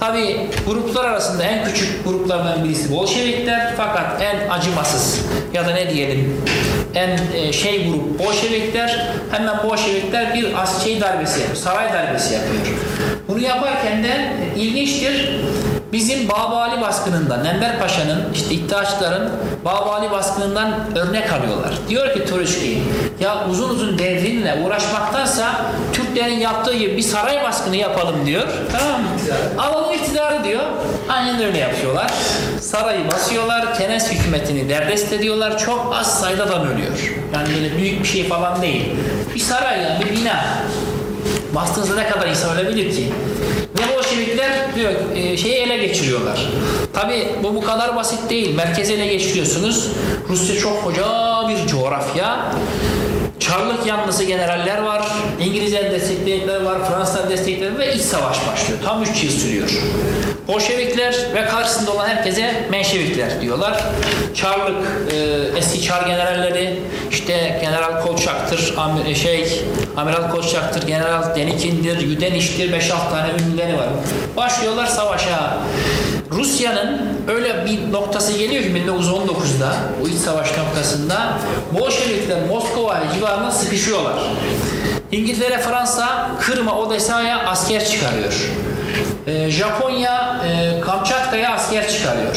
Tabi gruplar arasında en küçük gruplardan birisi Bolşevikler fakat en acımasız ya da ne diyelim en e, şey grup Bolşevikler hemen Bolşevikler bir şey darbesi yapıyor, saray darbesi yapıyor. Bunu yaparken de ilginçtir bizim Babali baskınından, Enver Paşa'nın işte iddiaçların Babali baskınından örnek alıyorlar. Diyor ki Turuşki ya uzun uzun devrimle uğraşmaktansa Türklerin yaptığı gibi bir saray baskını yapalım diyor. Tamam mı? Alalım iktidarı diyor. Aynen öyle yapıyorlar. Sarayı basıyorlar. Kenes hükümetini derdest ediyorlar. Çok az sayıda adam ölüyor. Yani böyle büyük bir şey falan değil. Bir saray yani bir bina. Bastığınızda ne kadar insan ölebilir ki? Ve Bolşevikler diyor e, şeyi ele geçiriyorlar. Tabi bu bu kadar basit değil. Merkezi ele geçiriyorsunuz. Rusya çok koca bir coğrafya. Çarlık yanlısı generaller var. İngilizler destekleyenler var. Fransızlar destekleyenler ve iç savaş başlıyor. Tam 3 yıl sürüyor. Bolşevikler ve karşısında olan herkese Menşevikler diyorlar. Çarlık e, eski Çar generalleri işte General Kolçak'tır, amir, şey Amiral Kolçak'tır, General Denikin'dir, Yüdeniş'tir, 5-6 tane ünlüleri var. Başlıyorlar savaşa. Rusya'nın öyle bir noktası geliyor ki 1919'da bu iç savaş noktasında Bolşevikler Moskova civarına sıkışıyorlar. İngiltere, Fransa, Kırım'a, Odessa'ya asker çıkarıyor. Ee, Japonya e, Kamçatka'ya asker çıkarıyor.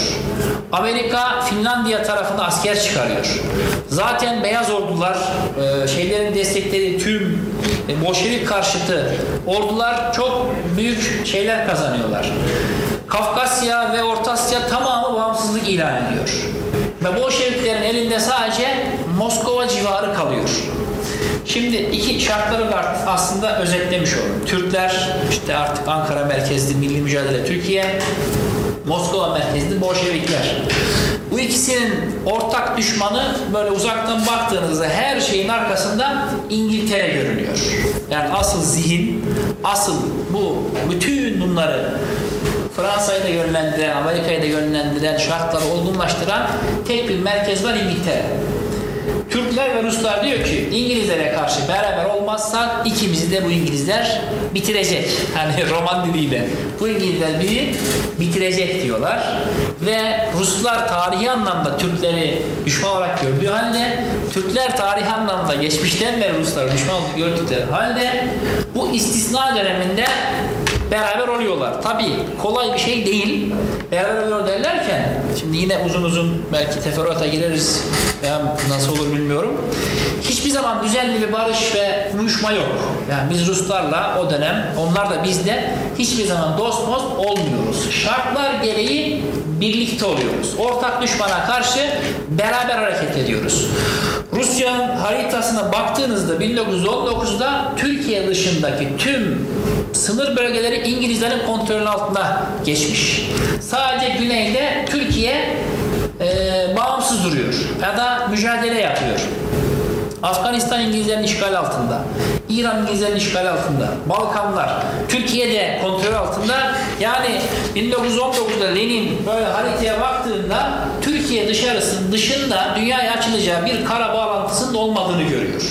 Amerika Finlandiya tarafına asker çıkarıyor. Zaten beyaz ordular e, şeylerin destekleri tüm e, Bolşevik karşıtı ordular çok büyük şeyler kazanıyorlar. Kafkasya ve Orta Asya tamamı bağımsızlık ilan ediyor. Ve Bolşeviklerin elinde sadece Moskova civarı kalıyor. Şimdi iki şartları da aslında özetlemiş oldum. Türkler işte artık Ankara merkezli milli mücadele Türkiye, Moskova merkezli Bolşevikler. Bu ikisinin ortak düşmanı böyle uzaktan baktığınızda her şeyin arkasında İngiltere görünüyor. Yani asıl zihin, asıl bu bütün bunları Fransa'yı da yönlendiren, Amerika'yı da yönlendiren, şartları olgunlaştıran tek bir merkez var İngiltere. Türkler ve Ruslar diyor ki İngilizlere karşı beraber olmazsak ikimizi de bu İngilizler bitirecek. Hani roman diliyle. Bu İngilizler bizi bitirecek diyorlar. Ve Ruslar tarihi anlamda Türkleri düşman olarak gördüğü halde Türkler tarihi anlamda geçmişten beri Rusları düşman olarak gördükleri halde bu istisna döneminde beraber oluyorlar. Tabi kolay bir şey değil. Beraber oluyor derlerken şimdi yine uzun uzun belki teferruata gireriz veya nasıl olur bilmiyorum. Hiçbir zaman düzenli bir barış ve uyuşma yok. Yani biz Ruslarla o dönem onlar da bizde hiçbir zaman dost most olmuyoruz. Şartlar gereği birlikte oluyoruz. Ortak düşmana karşı beraber hareket ediyoruz. Rusya'nın haritasına baktığınızda 1919'da Türkiye dışındaki tüm sınır bölgeleri İngilizlerin kontrolü altında geçmiş. Sadece güneyde Türkiye e, bağımsız duruyor ya da mücadele yapıyor. Afganistan İngilizlerin işgal altında. İran İngilizlerin işgal altında. Balkanlar. Türkiye'de kontrol altında. Yani 1919'da Lenin böyle haritaya baktığında Türkiye dışarısının dışında dünyaya açılacağı bir kara bağlantısının olmadığını görüyor.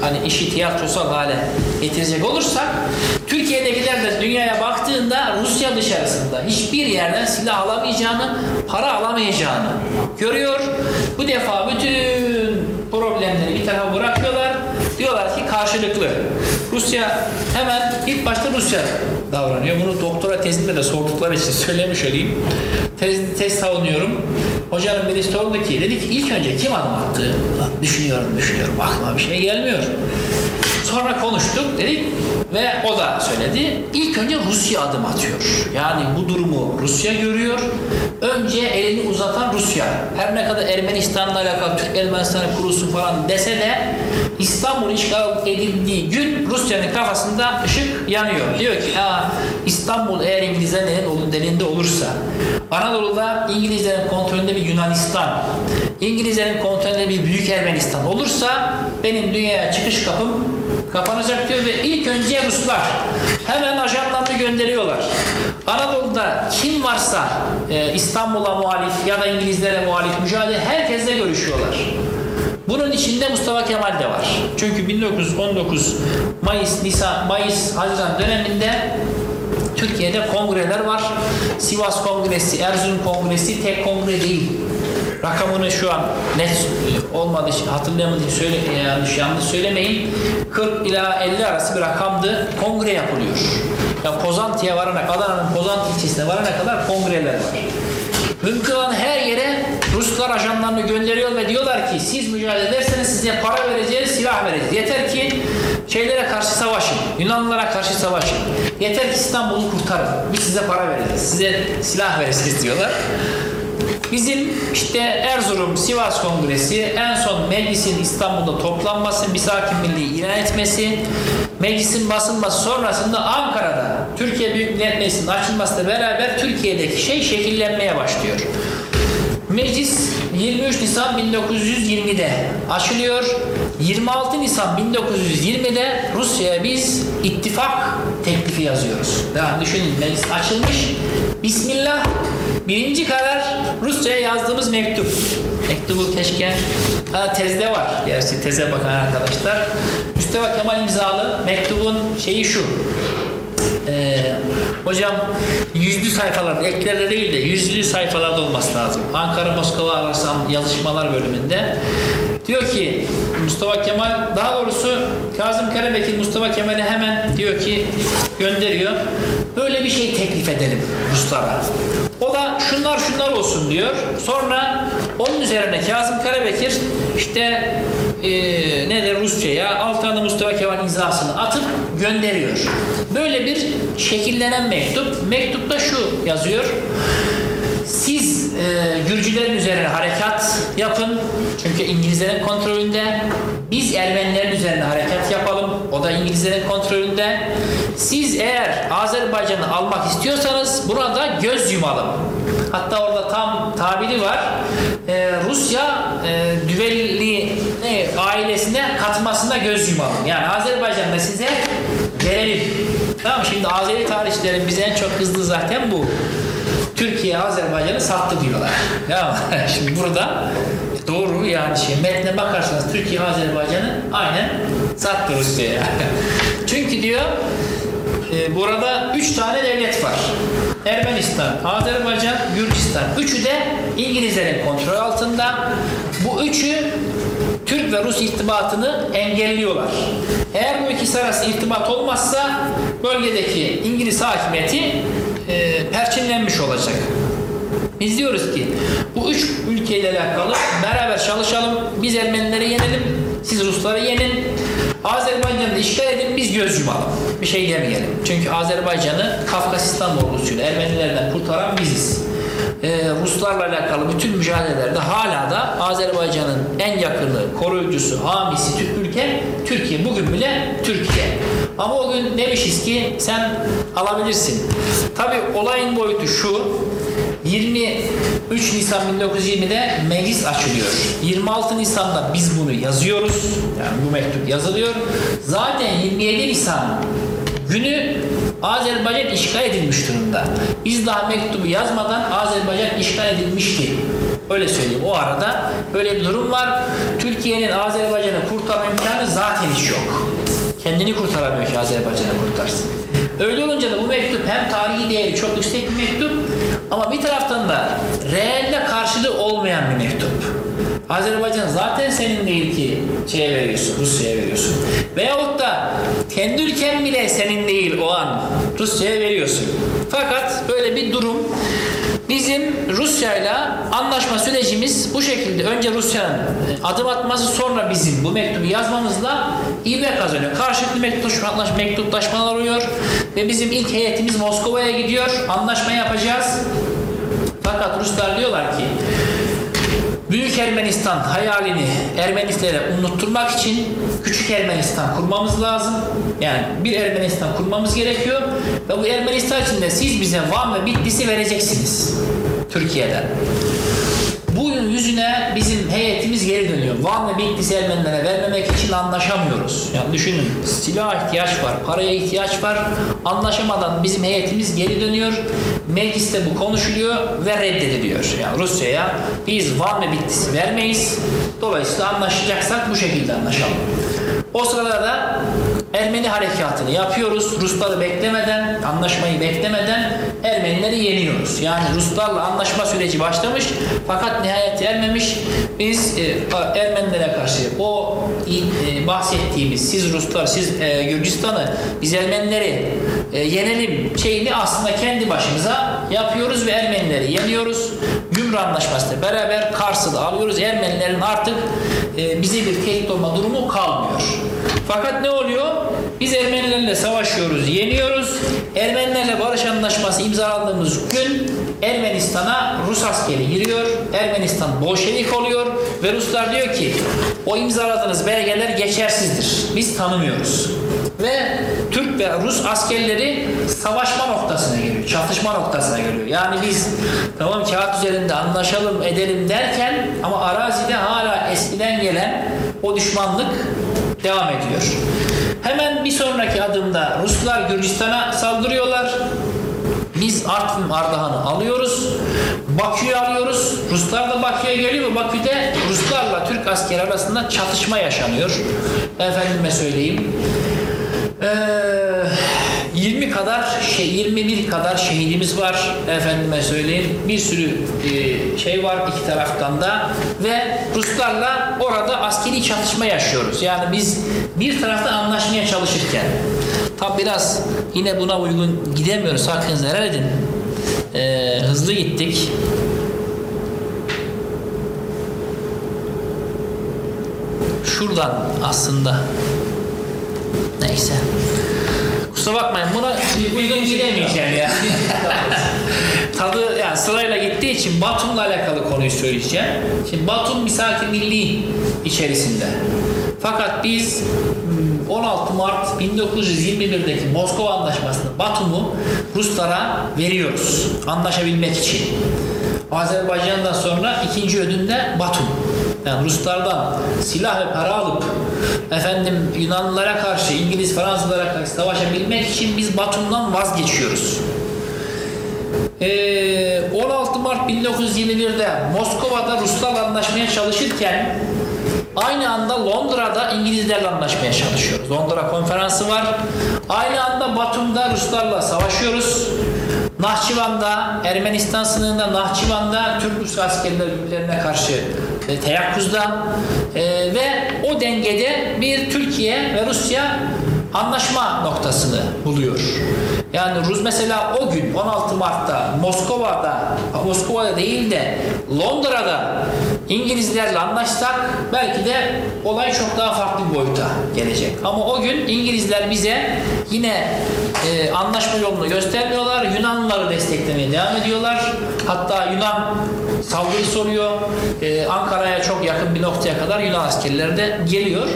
Hani işi tiyatrosal hale getirecek olursak Türkiye'dekiler de dünyaya baktığında Rusya dışarısında hiçbir yerden silah alamayacağını, para alamayacağını görüyor. Bu defa bütün problemleri bir tarafa bırakıyorlar. Diyorlar ki karşılıklı. Rusya hemen ilk başta Rusya davranıyor. Bunu doktora tezinde de sordukları için söylemiş olayım. Tez, tez savunuyorum. Hocanın birisi sordu ki, dedi ki ilk önce kim adım attı? Düşünüyorum, düşünüyorum. Aklıma bir şey gelmiyor. Sonra konuştuk dedik ve o da söyledi. İlk önce Rusya adım atıyor. Yani bu durumu Rusya görüyor. Önce elini uzatan Rusya. Her ne kadar Ermenistan'la alakalı Türk Ermenistan'ı kurusun falan dese de İstanbul işgal edildiği gün Rusya'nın kafasında ışık yanıyor. Diyor ki Aa, İstanbul eğer İngilizlerin elinde olursa Anadolu'da İngilizlerin kontrolünde bir Yunanistan, İngilizlerin kontrolünde bir Büyük Ermenistan olursa benim dünyaya çıkış kapım kapanacak diyor ve ilk önce Ruslar hemen ajanlarını gönderiyorlar. Anadolu'da kim varsa e, İstanbul'a muhalif ya da İngilizlere muhalif mücadele herkesle görüşüyorlar. Bunun içinde Mustafa Kemal de var. Çünkü 1919 Mayıs, Nisan, Mayıs, Haziran döneminde Türkiye'de kongreler var. Sivas Kongresi, Erzurum Kongresi tek kongre değil. Rakamını şu an net olmadı, hatırlayamadım söyle, yanlış yanlış söylemeyin. 40 ila 50 arası bir rakamdı. Kongre yapılıyor. Ya Pozantı'ya varana, Adana'nın Pozantı ilçesine varana kadar kongreler var. Mümkün olan her yere Ruslar ajanlarını gönderiyor ve diyorlar ki siz mücadele ederseniz size para vereceğiz, silah vereceğiz. Yeter ki şeylere karşı savaşın, Yunanlılara karşı savaşın. Yeter ki İstanbul'u kurtarın. Biz size para vereceğiz, size silah vereceğiz diyorlar. Bizim işte Erzurum Sivas Kongresi en son meclisin İstanbul'da toplanması, misak birliği ilan etmesi, meclisin basılması sonrasında Ankara'da Türkiye Büyük Millet Meclisi'nin açılmasıyla beraber Türkiye'deki şey şekillenmeye başlıyor. Meclis 23 Nisan 1920'de açılıyor. 26 Nisan 1920'de Rusya'ya biz ittifak teklifi yazıyoruz. Yani düşünün meclis açılmış. Bismillah birinci karar Rusya'ya yazdığımız mektup. Mektubu keşke ha, tezde var. Gerçi teze bakan arkadaşlar. Mustafa Kemal imzalı mektubun şeyi şu. Ee, hocam yüzlü sayfalarda, eklerde değil de yüzlü sayfalarda olması lazım. Ankara-Moskova arası yazışmalar bölümünde. Diyor ki Mustafa Kemal, daha doğrusu Kazım Karabekir Mustafa Kemal'e hemen diyor ki gönderiyor. Böyle bir şey teklif edelim Ruslara. O da şunlar şunlar olsun diyor. Sonra onun üzerine Kazım Karabekir işte e, nedir Rusça'ya altına da Mustafa Kemal imzasını atıp gönderiyor. Böyle bir şekillenen mektup. Mektupta şu yazıyor. Siz e, Gürcülerin üzerine harekat yapın. Çünkü İngilizlerin kontrolünde. Biz Ermenilerin üzerine harekat yapalım. O da İngilizlerin kontrolünde. Siz eğer Azerbaycan'ı almak istiyorsanız buna da göz yumalım. Hatta orada tam tabiri var. E, Rusya e, düvelli ne, ailesine katmasına göz yumalım. Yani Azerbaycan'da size verelim. Tamam şimdi Azeri tarihçilerin bize en çok kızdığı zaten bu. Türkiye Azerbaycan'ı sattı diyorlar. Ya şimdi burada doğru yani şey metne bakarsanız Türkiye Azerbaycan'ı aynen sattı Rusya'ya. Çünkü diyor e, burada üç tane devlet var. Ermenistan, Azerbaycan, Gürcistan. Üçü de İngilizlerin kontrol altında. Bu üçü Türk ve Rus irtibatını engelliyorlar. Eğer bu ikisi arası irtibat olmazsa bölgedeki İngiliz hakimiyeti e, perçinlenmiş olacak. Biz diyoruz ki bu üç ülkeyle alakalı beraber çalışalım. Biz Ermenileri yenelim. Siz Rusları yenin. Azerbaycan'ı işgal edin. Biz göz yumalım. Bir şey demeyelim. Çünkü Azerbaycan'ı Kafkasistan ordusuyla Ermenilerden kurtaran biziz. Ee, Ruslarla alakalı bütün mücadelelerde hala da Azerbaycan'ın en yakını, koruyucusu, hamisi Türk ülke Türkiye. Bugün bile Türkiye. Ama o gün demişiz ki sen alabilirsin. Tabi olayın boyutu şu. 23 Nisan 1920'de meclis açılıyor. 26 Nisan'da biz bunu yazıyoruz. Yani bu mektup yazılıyor. Zaten 27 Nisan günü Azerbaycan işgal edilmiş durumda. Biz daha mektubu yazmadan Azerbaycan işgal edilmişti. Öyle söyleyeyim. O arada böyle bir durum var. Türkiye'nin Azerbaycan'ı kurtarma imkanı zaten hiç yok. Kendini kurtaramıyor ki Azerbaycan'ı kurtarsın. Öyle olunca da bu mektup hem tarihi değeri çok yüksek bir mektup ama bir taraftan da reelde karşılığı olmayan bir mektup. Azerbaycan zaten senin değil ki şeye veriyorsun, Rusya'ya veriyorsun. Veyahut da Kendi ülken bile senin değil o an. Rusya'ya veriyorsun. Fakat böyle bir durum bizim Rusya'yla anlaşma sürecimiz bu şekilde. Önce Rusya'nın adım atması sonra bizim bu mektubu yazmamızla ivme kazanıyor. Karşılıklı mektuplaşma, mektuplaşmalar oluyor ve bizim ilk heyetimiz Moskova'ya gidiyor. Anlaşma yapacağız. Fakat Ruslar diyorlar ki Büyük Ermenistan hayalini Ermenistlere unutturmak için Küçük Ermenistan kurmamız lazım. Yani bir Ermenistan kurmamız gerekiyor ve bu Ermenistan için de siz bize Van ve Bitlis'i vereceksiniz Türkiye'den. Bugün yüzüne bizim heyetimiz geri dönüyor. Van ve Bitlis Ermenilere vermemek için anlaşamıyoruz. Yani düşünün silah ihtiyaç var, paraya ihtiyaç var. Anlaşamadan bizim heyetimiz geri dönüyor. Mecliste bu konuşuluyor ve reddediliyor. Yani Rusya'ya biz Van ve Bitlis'i vermeyiz. Dolayısıyla anlaşacaksak bu şekilde anlaşalım. O sırada da Ermeni harekatını yapıyoruz. Rusları beklemeden, anlaşmayı beklemeden Ermenileri yeniyoruz. Yani Ruslarla anlaşma süreci başlamış fakat nihayet ermemiş. Biz e, Ermenilere karşı o e, bahsettiğimiz siz Ruslar, siz e, Gürcistan'ı, biz Ermenileri e, yenelim şeyini aslında kendi başımıza yapıyoruz ve Ermenileri yeniyoruz. Gümrü Anlaşması'yla beraber Kars'ı alıyoruz. Ermenilerin artık e, bize bir tehdit olma durumu kalmıyor. Fakat ne oluyor? Biz Ermenilerle savaşıyoruz, yeniyoruz. Ermenilerle barış anlaşması imzalandığımız gün Ermenistan'a Rus askeri giriyor. Ermenistan Bolşevik oluyor ve Ruslar diyor ki o imzaladığınız belgeler geçersizdir. Biz tanımıyoruz. Ve Türk ve Rus askerleri savaşma noktasına geliyor. Çatışma noktasına geliyor. Yani biz tamam kağıt üzerinde anlaşalım edelim derken ama arazide hala eskiden gelen o düşmanlık devam ediyor. Hemen bir sonraki adımda Ruslar Gürcistan'a saldırıyorlar. Biz Artvin Ardahan'ı alıyoruz. Bakü'yü alıyoruz. Ruslar da Bakü'ye geliyor ve Bakü'de Ruslarla Türk askeri arasında çatışma yaşanıyor. Efendime söyleyeyim. Ee, 20 kadar şey 21 kadar şehidimiz var. Efendime söyleyeyim bir sürü e, şey var iki taraftan da. Ve Ruslarla orada askeri çatışma yaşıyoruz. Yani biz bir taraftan anlaşmaya çalışırken tam biraz yine buna uygun gidemiyoruz hakkınızı helal edin. Ee, hızlı gittik. Şuradan aslında Neyse. Kusura bakmayın buna uygun gidemeyeceğim ya. Tadı yani sırayla gittiği için Batum'la alakalı konuyu söyleyeceğim. Şimdi Batum misaki milli içerisinde. Fakat biz 16 Mart 1921'deki Moskova Anlaşması'nda Batum'u Ruslara veriyoruz. Anlaşabilmek için. Azerbaycan'dan sonra ikinci ödünde Batum. Yani Ruslardan silah ve para alıp efendim Yunanlılara karşı, İngiliz, Fransızlara karşı savaşabilmek için biz Batum'dan vazgeçiyoruz. Ee, 16 Mart 1921'de Moskova'da Ruslarla anlaşmaya çalışırken aynı anda Londra'da İngilizlerle anlaşmaya çalışıyoruz. Londra konferansı var. Aynı anda Batum'da Ruslarla savaşıyoruz. Nahçıvan'da, Ermenistan sınırında Nahçıvan'da Türk Rus askerleri birbirlerine karşı e, teyakkuzda e, ve o dengede bir Türkiye ve Rusya anlaşma noktasını buluyor. Yani Rus mesela o gün 16 Mart'ta Moskova'da Moskova'da değil de Londra'da İngilizlerle anlaşsak belki de olay çok daha farklı bir boyuta gelecek. Ama o gün İngilizler bize yine e, anlaşma yolunu göstermiyorlar. Yunanlıları desteklemeye devam ediyorlar. Hatta Yunan saldırı soruyor. E, Ankara'ya çok yakın bir noktaya kadar Yunan askerleri de geliyor.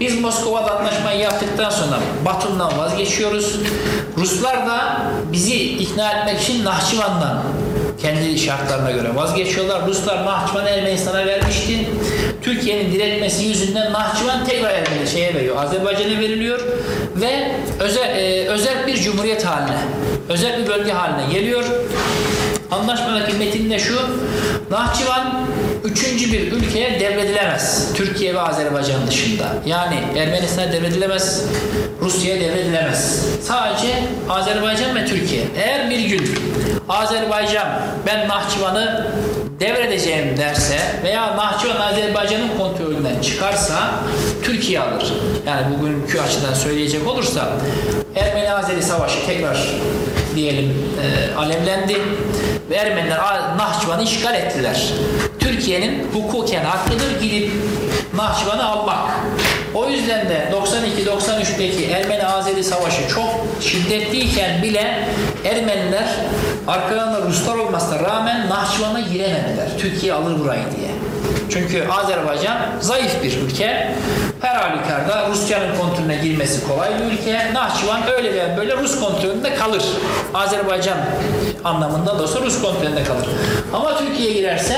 Biz Moskova'da anlaşmayı yaptıktan sonra Batum'dan vazgeçiyoruz. Ruslar da bizi ikna etmek için Nahçıvan'dan kendi şartlarına göre vazgeçiyorlar. Ruslar Nahçıvan'ı Ermenistan'a vermişti. Türkiye'nin diretmesi yüzünden Nahçıvan tekrar Ermeni şeye veriyor. Azerbaycan'a veriliyor ve özel, e, özel bir cumhuriyet haline, özel bir bölge haline geliyor. Anlaşmadaki metinde şu, Nahçıvan üçüncü bir ülkeye devredilemez. Türkiye ve Azerbaycan dışında. Yani Ermenistan'a devredilemez, Rusya'ya devredilemez. Sadece Azerbaycan ve Türkiye. Eğer bir gün Azerbaycan ben Nahçıvan'ı devredeceğim derse veya Nahçıvan Azerbaycan'ın kontrolünden çıkarsa Türkiye alır. Yani bugünkü açıdan söyleyecek olursa Ermeni-Azeri savaşı tekrar diyelim e, alevlendi ve Ermeniler Nahçıvan'ı işgal ettiler. Türkiye'nin hukuken hakkıdır gidip Nahçıvan'ı almak. O yüzden de 92-93'teki Ermeni-Azeri savaşı çok şiddetliyken bile Ermeniler arkalarında Ruslar olmasına rağmen Nahçıvan'a giremediler. Türkiye alır burayı diye. Çünkü Azerbaycan zayıf bir ülke. Her halükarda Rusya'nın kontrolüne girmesi kolay bir ülke. Nahçıvan öyle veya böyle Rus kontrolünde kalır. Azerbaycan anlamında da olsa Rus kontrolünde kalır. Ama Türkiye girerse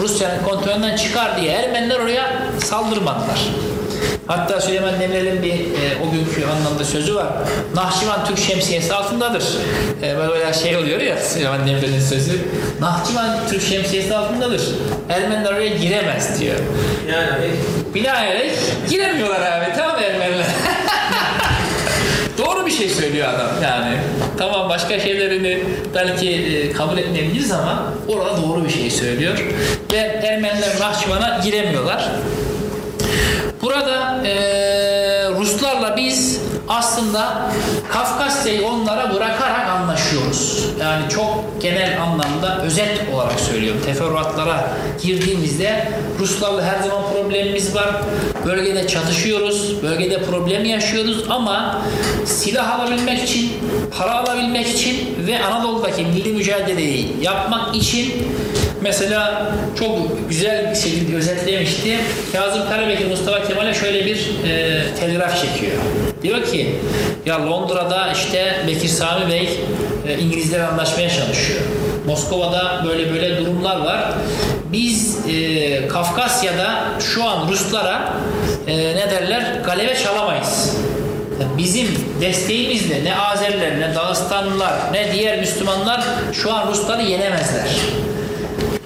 Rusya'nın kontrolünden çıkar diye Ermeniler oraya saldırmadılar. Hatta Süleyman Demirel'in bir e, o günkü anlamda sözü var. Nahçıvan Türk şemsiyesi altındadır. E, böyle şey oluyor ya Süleyman Demirel'in sözü. Nahçıvan Türk şemsiyesi altındadır. Ermeniler oraya giremez diyor. Yani Binaenaleyh giremiyorlar abi tamam Ermeniler? Doğru bir şey söylüyor adam yani. Tamam başka şeylerini belki e, kabul etmeyebiliriz ama orada doğru bir şey söylüyor. Ve Ermeniler Nahçıvan'a giremiyorlar. Burada e, Ruslarla biz aslında Kafkasya'yı onlara bırakarak anlaşıyoruz. Yani çok genel anlamda özet olarak söylüyorum. Teferruatlara girdiğimizde Ruslarla her zaman problemimiz var. Bölgede çatışıyoruz, bölgede problem yaşıyoruz ama silah alabilmek için, para alabilmek için ve Anadolu'daki milli mücadeleyi yapmak için Mesela çok güzel bir şekilde özetlemişti. Kazım Karabekir Mustafa Kemal'e şöyle bir e, telgraf çekiyor. Diyor ki ya Londra'da işte Bekir Sami Bey e, İngilizler anlaşmaya çalışıyor. Moskova'da böyle böyle durumlar var. Biz e, Kafkasya'da şu an Ruslara e, ne derler galebe çalamayız. Bizim desteğimizle ne Azeriler, ne Dağıstanlılar, ne diğer Müslümanlar şu an Rusları yenemezler.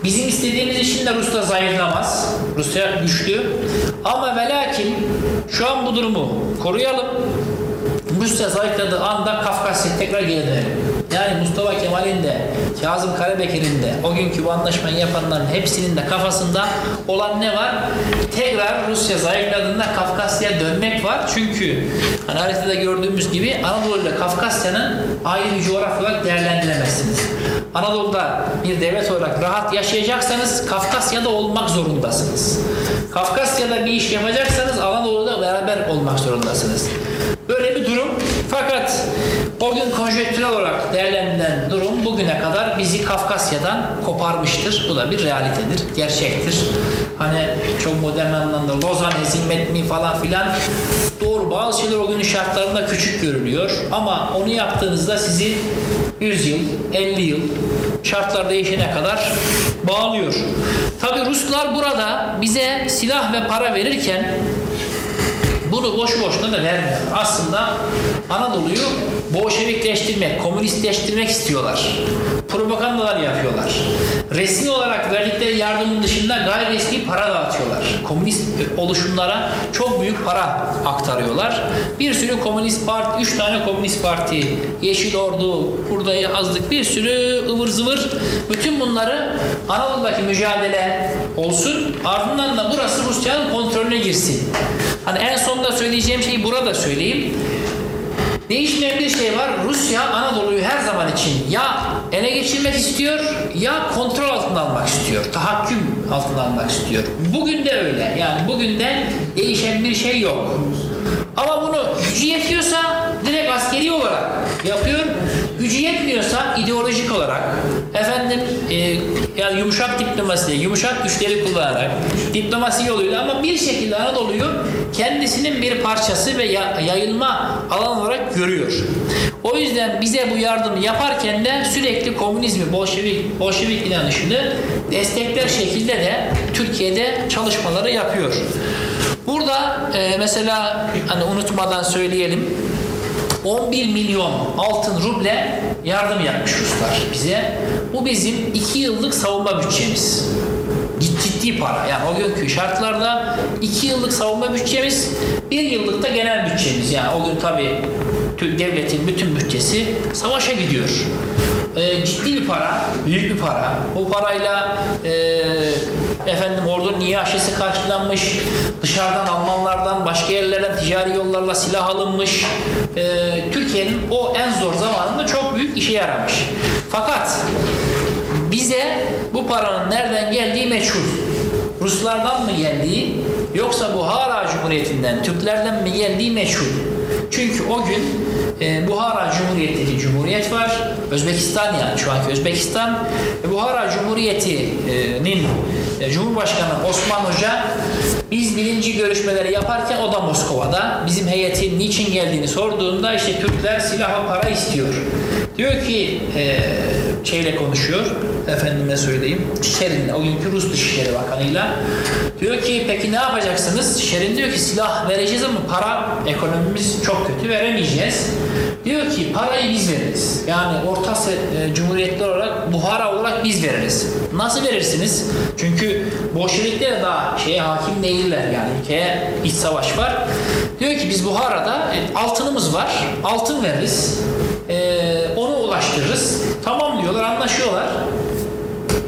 Bizim istediğimiz için de Rusya zayıflamaz. Rusya güçlü. Ama ve lakin şu an bu durumu koruyalım. Rusya zayıfladığı anda Kafkasya tekrar geri dönelim. Yani Mustafa Kemal'in de, Kazım Karabekir'in de, o günkü bu anlaşmayı yapanların hepsinin de kafasında olan ne var? Tekrar Rusya zayıfladığında Kafkasya'ya dönmek var. Çünkü hani haritada gördüğümüz gibi Anadolu ile Kafkasya'nın ayrı bir coğrafya olarak değerlendiremezsiniz. Anadolu'da bir devlet olarak rahat yaşayacaksanız Kafkasya'da olmak zorundasınız. Kafkasya'da bir iş yapacaksanız Anadolu'da beraber olmak zorundasınız. Böyle bir durum. Fakat o gün konjonktürel olarak değerlendirilen durum bugüne kadar bizi Kafkasya'dan koparmıştır. Bu da bir realitedir, gerçektir. Hani çok modern anlamda Lozan hezimet mi falan filan doğru bazı şeyler o günün şartlarında küçük görülüyor ama onu yaptığınızda sizi 100 yıl, 50 yıl şartlar değişene kadar bağlıyor. Tabi Ruslar burada bize silah ve para verirken bunu boşu boşuna da vermiyor. Aslında Anadolu'yu Bolşevikleştirmek, komünistleştirmek istiyorlar. Propagandalar yapıyorlar. Resmi olarak verdikleri yardımın dışında gayri resmi para dağıtıyorlar. Komünist oluşumlara çok büyük para aktarıyorlar. Bir sürü komünist parti, üç tane komünist parti, Yeşil Ordu, burada yazdık bir sürü ıvır zıvır. Bütün bunları Anadolu'daki mücadele olsun. Ardından da burası Rusya'nın kontrolüne girsin. Hani en sonunda söyleyeceğim şeyi burada söyleyeyim. Değişmeyen bir şey var. Rusya Anadolu'yu her zaman için ya ele geçirmek istiyor ya kontrol altına almak istiyor. Tahakküm altına almak istiyor. Bugün de öyle. Yani bugün de değişen bir şey yok. Ama bunu gücü yetiyorsa direkt askeri olarak yapıyor. Gücü yetmiyorsa ideolojik olarak efendim e, yani yumuşak diplomasi, yumuşak güçleri kullanarak diplomasi yoluyla ama bir şekilde Anadolu'yu kendisinin bir parçası ve ya- yayılma alan olarak görüyor. O yüzden bize bu yardımı yaparken de sürekli komünizmi, Bolşevik, Bolşevik inanışını destekler şekilde de Türkiye'de çalışmaları yapıyor. Burada e, mesela hani unutmadan söyleyelim 11 milyon altın ruble yardım yapmış Ruslar bize. Bu bizim 2 yıllık savunma bütçemiz. Cid- Ciddi para. Yani o günkü şartlarda 2 yıllık savunma bütçemiz, 1 yıllık da genel bütçemiz. Yani o gün tabii tü- devletin bütün bütçesi savaşa gidiyor. e, ciddi bir para, büyük bir para. Bu parayla e, efendim ordunun iaşesi karşılanmış, dışarıdan Almanlardan, başka yerlerden ticari yollarla silah alınmış. E, Türkiye'nin o en zor zamanında çok büyük işe yaramış. Fakat bize bu paranın nereden geldiği meçhul. Ruslardan mı geldiği yoksa Buhara Cumhuriyeti'nden, Türklerden mi geldiği meçhul. Çünkü o gün e, Buhara Cumhuriyeti diye cumhuriyet var. Özbekistan yani şu anki Özbekistan. Ve Buhara Cumhuriyeti'nin e, Cumhurbaşkanı Osman Hoca biz birinci görüşmeleri yaparken o da Moskova'da. Bizim heyetin niçin geldiğini sorduğunda işte Türkler silah ve para istiyor. Diyor ki e, şeyle konuşuyor. Efendime söyleyeyim. Şerin, o günkü Rus Dışişleri Bakanı'yla. Diyor ki peki ne yapacaksınız? Şerin diyor ki silah vereceğiz ama para ekonomimiz çok kötü veremeyeceğiz. Diyor ki parayı biz veririz. Yani Orta e, Cumhuriyetler olarak Buhara olarak biz veririz. Nasıl verirsiniz? Çünkü Bolşevikler daha şeye hakim değiller yani ülkeye iç savaş var. Diyor ki biz Buhara'da e, altınımız var. Altın veririz. E, onu ulaştırırız. Tamam diyorlar anlaşıyorlar.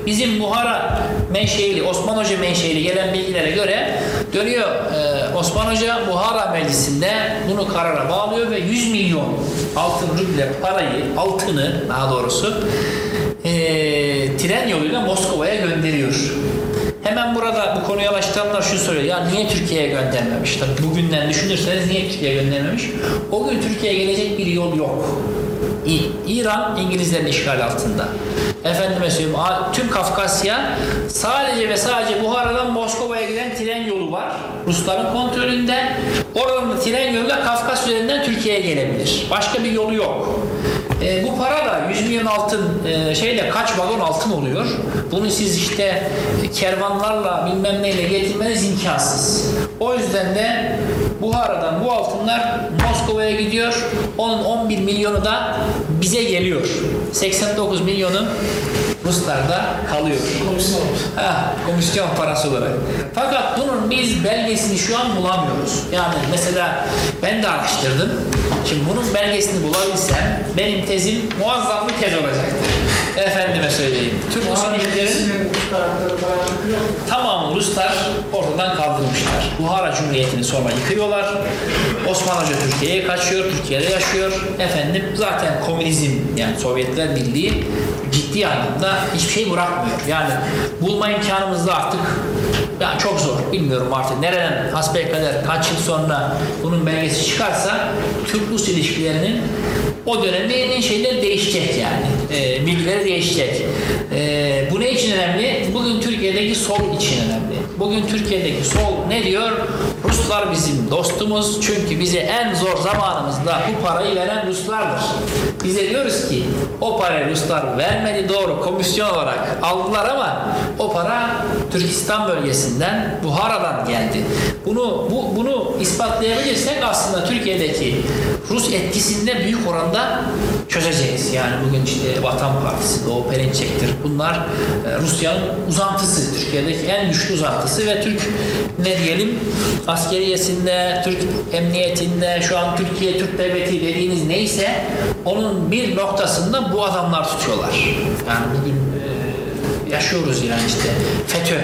Bizim Buhara menşeili, Osman Hoca menşeili gelen bilgilere göre dönüyor e, Osman Hoca Buhara Meclisi'nde bunu karara bağlıyor ve 100 milyon altın ruble parayı, altını daha doğrusu e, tren yoluyla Moskova'ya gönderiyor. Hemen burada bu konuyu araştıranlar şunu soruyor. Ya niye Türkiye'ye göndermemiş? Tabii bugünden düşünürseniz niye Türkiye'ye göndermemiş? O gün Türkiye'ye gelecek bir yol yok. İran İngilizlerin işgal altında. Efendime söyleyeyim tüm Kafkasya sadece ve sadece Buhara'dan Moskova'ya giden tren yolu var. Rusların kontrolünde. Oradan da tren yoluyla Kafkas üzerinden Türkiye'ye gelebilir. Başka bir yolu yok. E, bu para da 100 milyon altın e, şeyle kaç vagon altın oluyor. Bunu siz işte kervanlarla bilmem neyle getirmeniz imkansız. O yüzden de Buhara'dan bu altınlar Moskova'ya gidiyor. Onun 11 milyonu da bize geliyor. 89 milyonu Ruslarda kalıyor. Komisyon. Ha, komisyon parası olarak. Fakat bunun biz belgesini şu an bulamıyoruz. Yani mesela ben de araştırdım. Şimdi bunun belgesini bulabilsem benim tezim muazzam bir tez olacaktı. Efendime söyleyeyim. Türk çıkıyor. tamamı Ruslar ortadan kaldırmışlar. Buhara Cumhuriyeti'ni sonra yıkıyorlar. Osman Hoca Türkiye'ye kaçıyor, Türkiye'de yaşıyor. Efendim zaten komünizm yani Sovyetler Birliği ciddi anlamda hiçbir şey bırakmıyor. Yani bulma imkanımız da artık ya çok zor. Bilmiyorum artık nereden hasbelkader kaç yıl sonra bunun belgesi çıkarsa Türk-Rus ilişkilerinin o döneminin şeyleri değişecek yani. E, bilgileri değişecek. E, bu ne için önemli? Bugün Türkiye'deki sol için önemli. Bugün Türkiye'deki sol ne diyor? Ruslar bizim dostumuz çünkü bize en zor zamanımızda bu parayı veren Ruslardır. Bize diyoruz ki o parayı Ruslar vermedi doğru komisyon olarak aldılar ama o para Türkistan bölgesinden Buhara'dan geldi. Bunu bu, bunu ispatlayabilirsek aslında Türkiye'deki Rus etkisini de büyük oranda çözeceğiz. Yani bugün işte Vatan Partisi, Doğu Perinçek'tir. Bunlar e, Rusya'nın uzantısı. Türkiye'deki en güçlü uzantısı ve Türk ne diyelim askeriyesinde, Türk emniyetinde, şu an Türkiye Türk Devleti dediğiniz neyse onun bir noktasında bu adamlar tutuyorlar. Yani bugün yaşıyoruz yani işte FETÖ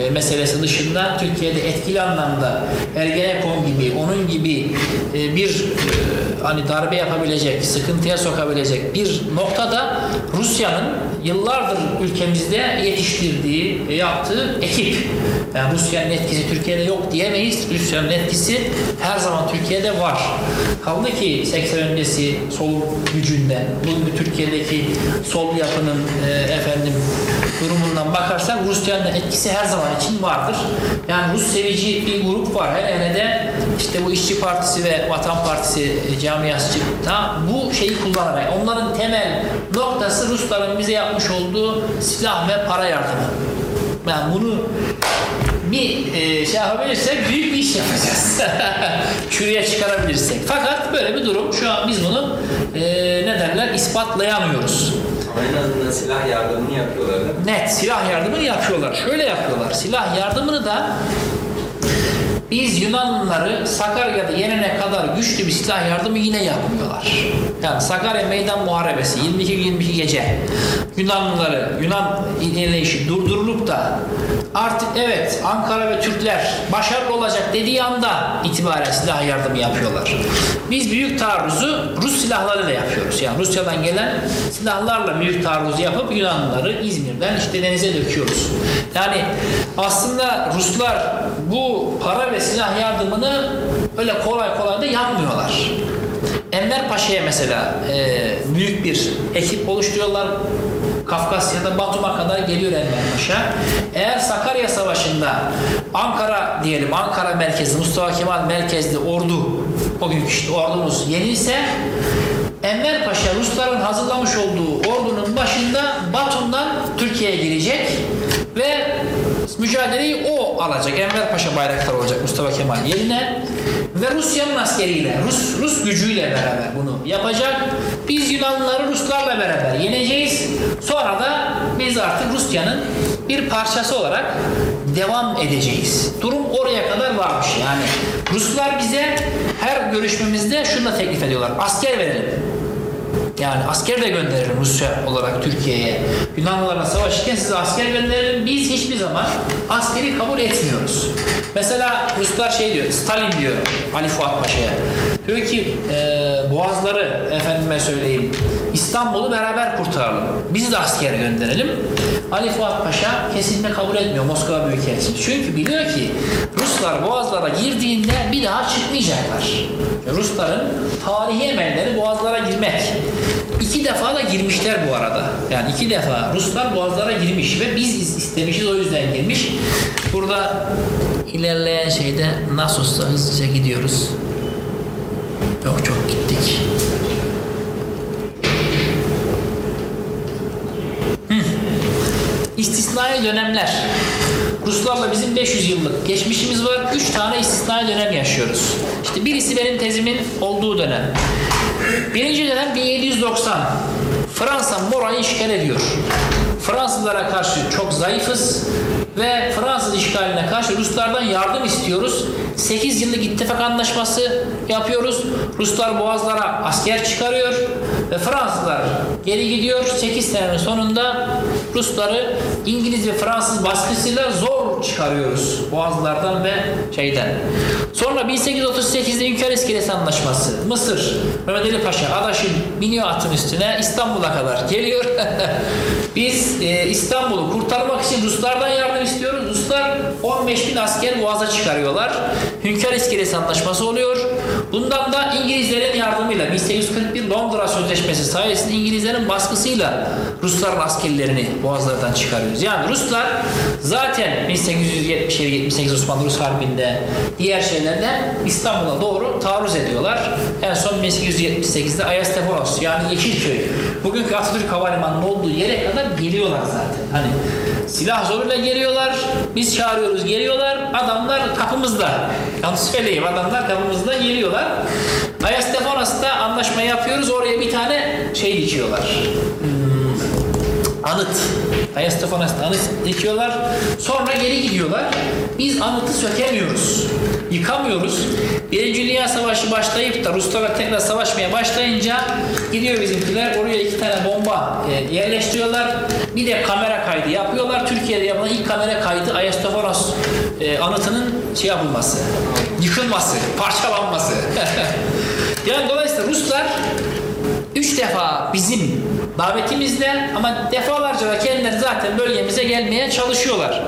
e, meselesi dışında Türkiye'de etkili anlamda Ergenekon gibi onun gibi e, bir e, hani darbe yapabilecek, sıkıntıya sokabilecek bir noktada Rusya'nın yıllardır ülkemizde yetiştirdiği, e, yaptığı ekip. Yani Rusya'nın etkisi Türkiye'de yok diyemeyiz. Rusya'nın etkisi her zaman Türkiye'de var. Kaldı ki 80 öncesi sol gücünden, bugün Türkiye'deki sol yapının e, efendim durumundan bakarsak Rusya'nın etkisi her zaman için vardır. Yani Rus sevici bir grup var. Her hele de işte bu İşçi Partisi ve Vatan Partisi e, camiası da bu şeyi kullanarak onların temel noktası Rusların bize yapmış olduğu silah ve para yardımı. Yani bunu bir e, şey yapabilirsek büyük bir iş yapacağız. Şuraya çıkarabilirsek. Fakat böyle bir durum. Şu an biz bunu e, ne derler ispatlayamıyoruz. Ama en azından silah yardımını yapıyorlar? Net silah yardımını yapıyorlar. Şöyle yapıyorlar. Silah yardımını da Biz Yunanlıları Sakarya'da yenene kadar güçlü bir silah yardımı yine yapmıyorlar. Yani Sakarya Meydan Muharebesi 22-22 gece Yunanlıları, Yunan ilerleyişi durdurulup da artık evet Ankara ve Türkler başarılı olacak dediği anda itibaren silah yardımı yapıyorlar. Biz büyük taarruzu Rus silahlarıyla yapıyoruz. Yani Rusya'dan gelen silahlarla büyük taarruzu yapıp Yunanlıları İzmir'den işte denize döküyoruz. Yani aslında Ruslar bu para ve silah yardımını öyle kolay kolay da yapmıyorlar. Enver Paşa'ya mesela e, büyük bir ekip oluşturuyorlar. Kafkasya'da Batum'a kadar geliyor Enver Paşa. Eğer Sakarya Savaşı'nda Ankara diyelim Ankara merkezli Mustafa Kemal merkezli ordu o günkü işte ordumuz yenilse Enver Paşa Rusların hazırlamış olduğu ordunun başında Batum'dan Türkiye'ye girecek ve mücadeleyi o alacak. Enver Paşa bayraktar olacak Mustafa Kemal yerine ve Rusya'nın askeriyle, Rus, Rus gücüyle beraber bunu yapacak. Biz Yunanlıları Ruslarla beraber yeneceğiz. Sonra da biz artık Rusya'nın bir parçası olarak devam edeceğiz. Durum oraya kadar varmış yani. Ruslar bize her görüşmemizde şunu da teklif ediyorlar. Asker verelim. Yani asker de gönderelim Rusya olarak Türkiye'ye. Yunanlılarla savaşırken size asker gönderelim. Biz hiçbir zaman askeri kabul etmiyoruz. Mesela Ruslar şey diyor, Stalin diyor Ali Fuat Paşa'ya. Diyor ki e, boğazları efendime söyleyeyim İstanbul'u beraber kurtaralım. Biz de asker gönderelim. Ali Fuat Paşa kesinlikle kabul etmiyor Moskova Büyükelçisi. Çünkü biliyor ki Ruslar boğazlara girdiğinde bir daha çıkmayacaklar. Rusların tarihi emelleri boğazlara girmek. İki defa da girmişler bu arada. Yani iki defa Ruslar boğazlara girmiş ve biz istemişiz o yüzden girmiş. Burada ilerleyen şeyde Nasus'ta hızlıca gidiyoruz. Yok çok gittik. İstisnai dönemler. Ruslarla bizim 500 yıllık geçmişimiz var. 3 tane istisnai dönem yaşıyoruz. İşte birisi benim tezimin olduğu dönem. Birinci dönem 1790. Fransa Mora'yı işgal ediyor. Fransızlara karşı çok zayıfız ve Fransız işgaline karşı Ruslardan yardım istiyoruz. 8 yıllık ittifak anlaşması yapıyoruz. Ruslar boğazlara asker çıkarıyor ve Fransızlar geri gidiyor. 8 senenin sonunda Rusları İngiliz ve Fransız baskısıyla zor çıkarıyoruz boğazlardan ve şeyden. Sonra 1838'de Hünkar İskelesi Anlaşması. Mısır, Mehmet Ali Paşa adaşın biniyor atın üstüne İstanbul'a kadar geliyor. Biz e, İstanbul'u kurtarmak için Ruslardan yardım istiyoruz. Ruslar 15 bin asker boğaza çıkarıyorlar. Hünkar İskelesi Anlaşması oluyor. Bundan da İngilizlerin yardımıyla 1841 Londra Sözleşmesi sayesinde İngilizlerin baskısıyla Rusların askerlerini boğazlardan çıkarıyoruz. Yani Ruslar zaten 1877-78 Osmanlı Rus Harbi'nde diğer şeylerde İstanbul'a doğru taarruz ediyorlar. En son 1878'de Ayasteforos yani Yeşilköy bugünkü Atatürk Havalimanı'nın olduğu yere kadar geliyorlar zaten. Hani silah zoruyla geliyorlar. Biz çağırıyoruz geliyorlar. Adamlar kapımızda. Yanlış söyleyeyim adamlar kapımızda geliyorlar. Ayastefonos'ta anlaşma yapıyoruz. Oraya bir tane şey dikiyorlar. Hmm, anıt. Ayastefonos'ta anıt dikiyorlar. Sonra geri gidiyorlar. Biz anıtı sökemiyoruz. Yıkamıyoruz. Birinci Dünya Savaşı başlayıp da Ruslarla tekrar savaşmaya başlayınca gidiyor bizimkiler oraya iki tane bomba e, yerleştiriyorlar. Bir de kamera kaydı yapıyorlar. Türkiye'de yapılan ilk kamera kaydı Ayastofonos e, anıtının şey yapılması, yıkılması, parçalanması. yani dolayısıyla Ruslar üç defa bizim davetimizle ama defalarca da kendileri zaten bölgemize gelmeye çalışıyorlar.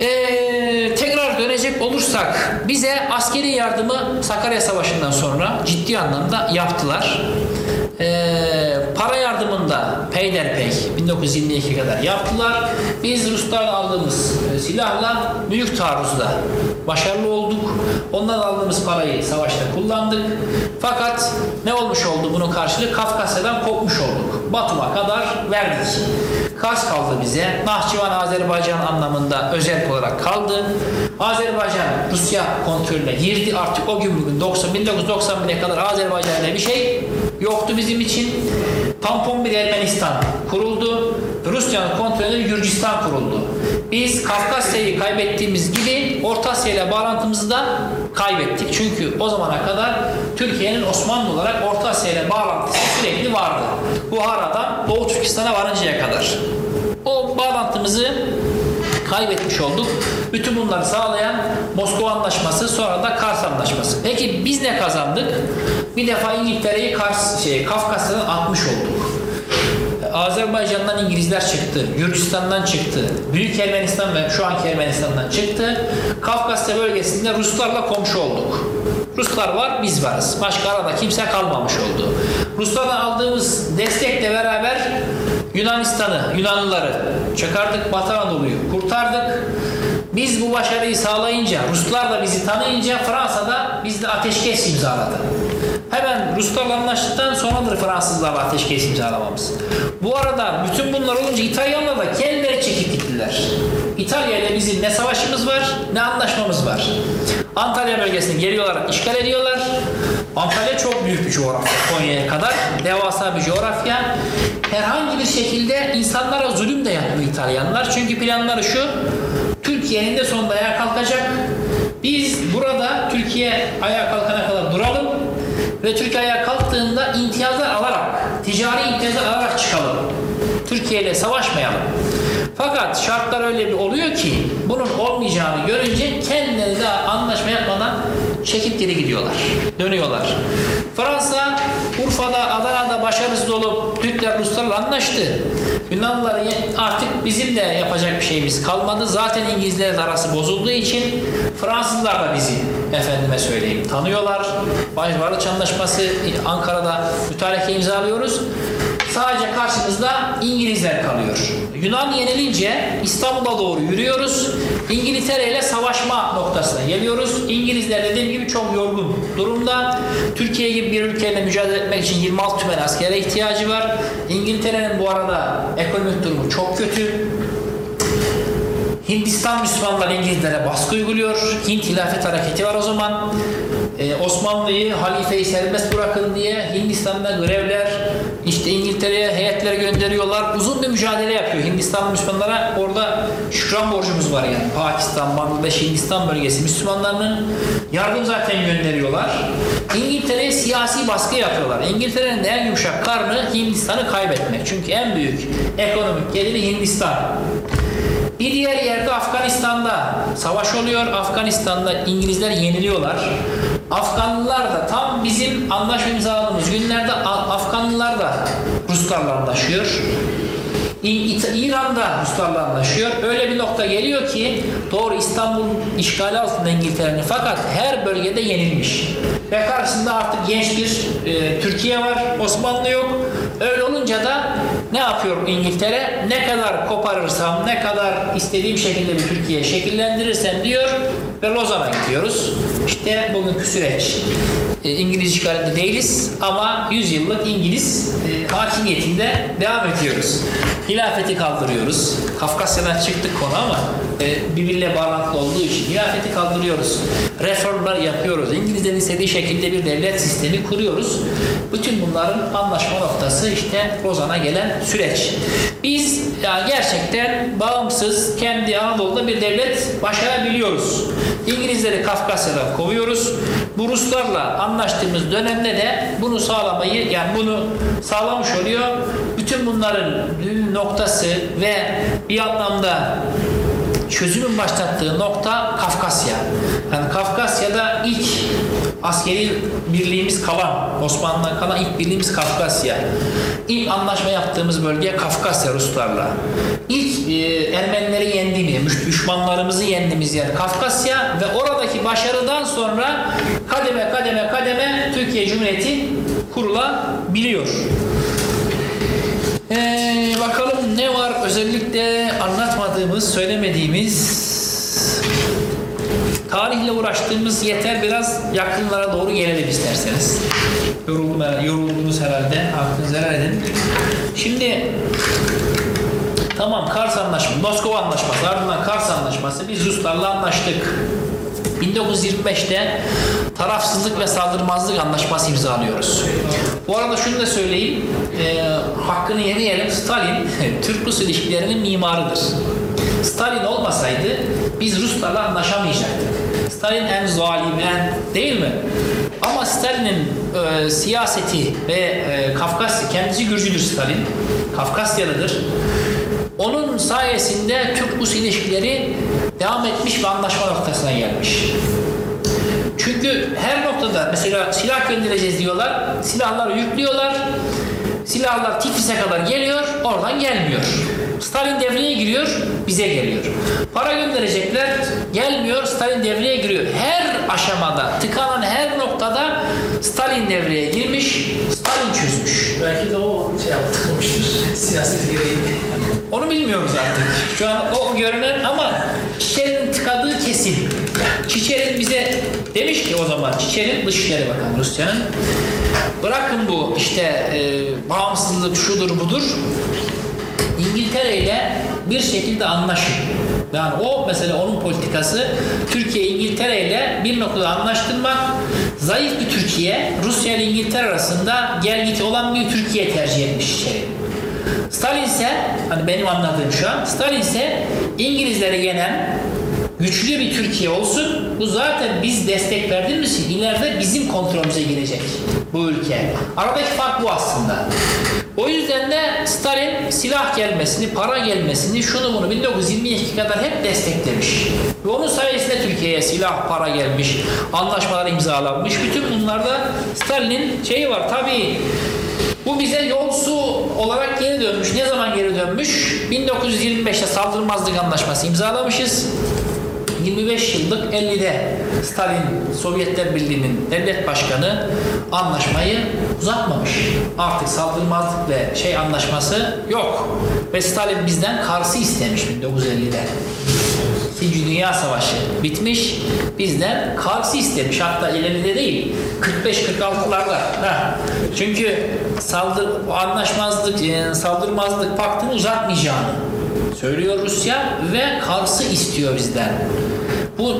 Ee, tekrar dönecek olursak bize askeri yardımı Sakarya Savaşı'ndan sonra ciddi anlamda yaptılar. Ee, para yardımında peyderpey 1922 kadar yaptılar. Biz Ruslardan aldığımız e, silahla büyük taarruzda başarılı olduk. Ondan aldığımız parayı savaşta kullandık. Fakat ne olmuş oldu bunun karşılığı? Kafkasya'dan kopmuş olduk. Batum'a kadar verdik. Kars kaldı bize. Nahçıvan Azerbaycan anlamında özel olarak kaldı. Azerbaycan Rusya kontrolüne girdi. Artık o gün bugün 90 1991'e kadar Azerbaycan'da bir şey yoktu bizim için. Tampon bir Ermenistan kuruldu. Rusya'nın kontrolünde Gürcistan kuruldu. Biz Kafkasya'yı kaybettiğimiz gibi Orta Asya ile bağlantımızı da kaybettik. Çünkü o zamana kadar Türkiye'nin Osmanlı olarak Orta Asya ile bağlantısı sürekli vardı. Buhara'dan Doğu Türkistan'a varıncaya kadar. O bağlantımızı kaybetmiş olduk. Bütün bunları sağlayan Moskova Anlaşması sonra da Kars Anlaşması. Peki biz ne kazandık? Bir defa İngiltere'yi Kars, şey, Kafkasya'dan atmış olduk. Azerbaycan'dan İngilizler çıktı, Gürcistan'dan çıktı, Büyük Ermenistan ve şu anki Ermenistan'dan çıktı. Kafkasya bölgesinde Ruslarla komşu olduk. Ruslar var, biz varız. Başka arada kimse kalmamış oldu. Ruslardan aldığımız destekle beraber Yunanistan'ı, Yunanlıları çıkardık, Batı Anadolu'yu kurtardık. Biz bu başarıyı sağlayınca, Ruslar da bizi tanıyınca Fransa'da bizde ateşkes imzaladı. Hemen Ruslarla anlaştıktan sonradır Fransızlarla ateşkes imzalamamız. Bu arada bütün bunlar olunca İtalyanlar da kendileri çekip gittiler. İtalya ile bizim ne savaşımız var ne anlaşmamız var. Antalya bölgesini geliyorlar, işgal ediyorlar. Antalya çok büyük bir coğrafya. Konya'ya kadar devasa bir coğrafya. Herhangi bir şekilde insanlara zulüm de yapmıyor İtalyanlar. Çünkü planları şu, Türkiye'nin de sonunda ayağa kalkacak. Biz burada Türkiye ayağa kalkana kadar duralım ve Türkiye ayağa kalktığında imtiyazlar alarak, ticari imtiyazlar alarak çıkalım. Türkiye ile savaşmayalım. Fakat şartlar öyle bir oluyor ki bunun olmayacağını görünce kendileri de anlaşma yapmadan çekip geri gidiyorlar. Dönüyorlar. Fransa Urfa'da, Adana'da başarısız olup Türkler Ruslarla anlaştı. Yunanlılar artık bizim de yapacak bir şeyimiz kalmadı. Zaten İngilizlerle arası bozulduğu için Fransızlar da bizi efendime söyleyeyim tanıyorlar. Barış Anlaşması Ankara'da mütareke imzalıyoruz. Sadece karşımızda İngilizler kalıyor. Yunan yenilince İstanbul'a doğru yürüyoruz. İngiltere ile savaşma noktasına geliyoruz. İngilizler dediğim gibi çok yorgun durumda. Türkiye gibi bir ülkeyle mücadele etmek için 26 tümen askere ihtiyacı var. İngiltere'nin bu arada ekonomik durumu çok kötü. Hindistan Müslümanlar İngilizlere baskı uyguluyor. Hint hilafet hareketi var o zaman. Ee, Osmanlı'yı halifeyi serbest bırakın diye Hindistan'da grevler, işte İngiltere'ye heyetler gönderiyorlar. Uzun bir mücadele yapıyor Hindistan Müslümanlara. Orada şükran borcumuz var yani. Pakistan, Bangladeş, Hindistan bölgesi Müslümanlarının yardım zaten gönderiyorlar. İngiltere'ye siyasi baskı yapıyorlar. İngiltere'nin en yumuşak karnı Hindistan'ı kaybetmek. Çünkü en büyük ekonomik geliri Hindistan. Bir diğer yerde Afganistan'da savaş oluyor. Afganistan'da İngilizler yeniliyorlar. Afganlılar da tam bizim anlaşma imzaladığımız günlerde Afganlılar da Ruslarla anlaşıyor. İran'da Ruslarla anlaşıyor. Öyle bir nokta geliyor ki doğru İstanbul işgali altında İngiltere'nin fakat her bölgede yenilmiş. Ve karşısında artık genç bir e, Türkiye var. Osmanlı yok. Öyle olunca da ne yapıyor İngiltere? Ne kadar koparırsam, ne kadar istediğim şekilde bir Türkiye şekillendirirsem diyor ve Lozan'a gidiyoruz. İşte bugünkü süreç. E, İngiliz işgalinde değiliz ama 100 yıllık İngiliz e, hakimiyetinde devam ediyoruz. Hilafeti kaldırıyoruz. Kafkasya'dan çıktık konu ama e, birbiriyle bağlantılı olduğu için hilafeti kaldırıyoruz. Reformlar yapıyoruz. İngilizlerin istediği şekilde bir devlet sistemi kuruyoruz. Bütün bunların anlaşma noktası işte Lozan'a gelen süreç. Biz yani gerçekten bağımsız kendi Anadolu'da bir devlet başarabiliyoruz. İngilizleri Kafkasya'dan kovuyoruz. Bu Ruslarla anlaştığımız dönemde de bunu sağlamayı yani bunu sağlamış oluyor. Bütün bunların noktası ve bir anlamda çözümün başlattığı nokta Kafkasya. Yani Kafkasya'da ilk askeri birliğimiz kalan, Osmanlı'dan kalan ilk birliğimiz Kafkasya. İlk anlaşma yaptığımız bölge Kafkasya Ruslarla. İlk e, Ermenileri yendiğimiz, düşmanlarımızı yendiğimiz yer Kafkasya ve oradaki başarıdan sonra kademe kademe kademe Türkiye Cumhuriyeti kurulabiliyor. Ee, bakalım ne var özellikle anlatmadığımız, söylemediğimiz tarihle uğraştığımız yeter biraz yakınlara doğru gelelim isterseniz. Yoruldum herhalde, yoruldunuz herhalde. Aklınızı helal edin. Şimdi Tamam Kars Anlaşması, Moskova Anlaşması, ardından Kars Anlaşması biz Ruslarla anlaştık. 1925'te tarafsızlık ve saldırmazlık anlaşması imzalıyoruz. Bu arada şunu da söyleyeyim, e, hakkını yemeyelim Stalin Türk-Rus ilişkilerinin mimarıdır. Stalin olmasaydı biz Ruslarla anlaşamayacaktık. Stalin en zalim, en değil mi? Ama Stalin'in e, siyaseti ve e, Kafkasya, kendisi Gürcüdür Stalin, Kafkasyalıdır. Onun sayesinde Türk-Rus ilişkileri devam etmiş ve anlaşma noktasına gelmiş. Çünkü her noktada mesela silah göndereceğiz diyorlar, silahları yüklüyorlar, silahlar Tiflis'e kadar geliyor, oradan gelmiyor. Stalin devreye giriyor, bize geliyor. Para gönderecekler, gelmiyor, Stalin devreye giriyor. Her aşamada, tıkanan her noktada Stalin devreye girmiş, Stalin çözmüş. Belki de o şey yaptırmıştır. Siyaset gereği. Onu bilmiyoruz artık. Şu an o görünen ama Çiçer'in tıkadığı kesin. Çiçer'in bize demiş ki o zaman Çiçer'in Dışişleri Bakanı Rusya'nın bırakın bu işte e, bağımsızlık şudur budur İngiltere ile bir şekilde anlaşın. Yani o mesela onun politikası Türkiye İngiltere ile bir noktada anlaştırmak zayıf bir Türkiye Rusya ile İngiltere arasında gel git olan bir Türkiye tercih etmiş içeri. Stalin ise hani benim anladığım şu an Stalin ise İngilizleri yenen güçlü bir Türkiye olsun. Bu zaten biz destek verdiğimiz için ileride bizim kontrolümüze girecek bu ülke. Aradaki fark bu aslında. O yüzden de Stalin silah gelmesini, para gelmesini, şunu bunu 1922 kadar hep desteklemiş. Ve onun sayesinde Türkiye'ye silah, para gelmiş, anlaşmalar imzalanmış. Bütün bunlarda Stalin'in şeyi var. Tabii bu bize yolsu olarak geri dönmüş. Ne zaman geri dönmüş? 1925'te saldırmazlık anlaşması imzalamışız. 25 yıllık 50'de Stalin Sovyetler Birliği'nin devlet başkanı anlaşmayı uzatmamış. Artık saldırmazlık ve şey anlaşması yok. Ve Stalin bizden Kars'ı istemiş 1950'de. İkinci Dünya Savaşı bitmiş. Bizden Kars'ı istemiş. Hatta ileride değil. 45-46'larda. Ha. Çünkü saldır, anlaşmazlık, e, saldırmazlık paktını uzatmayacağını söylüyor Rusya ve Kars'ı istiyor bizden. Bu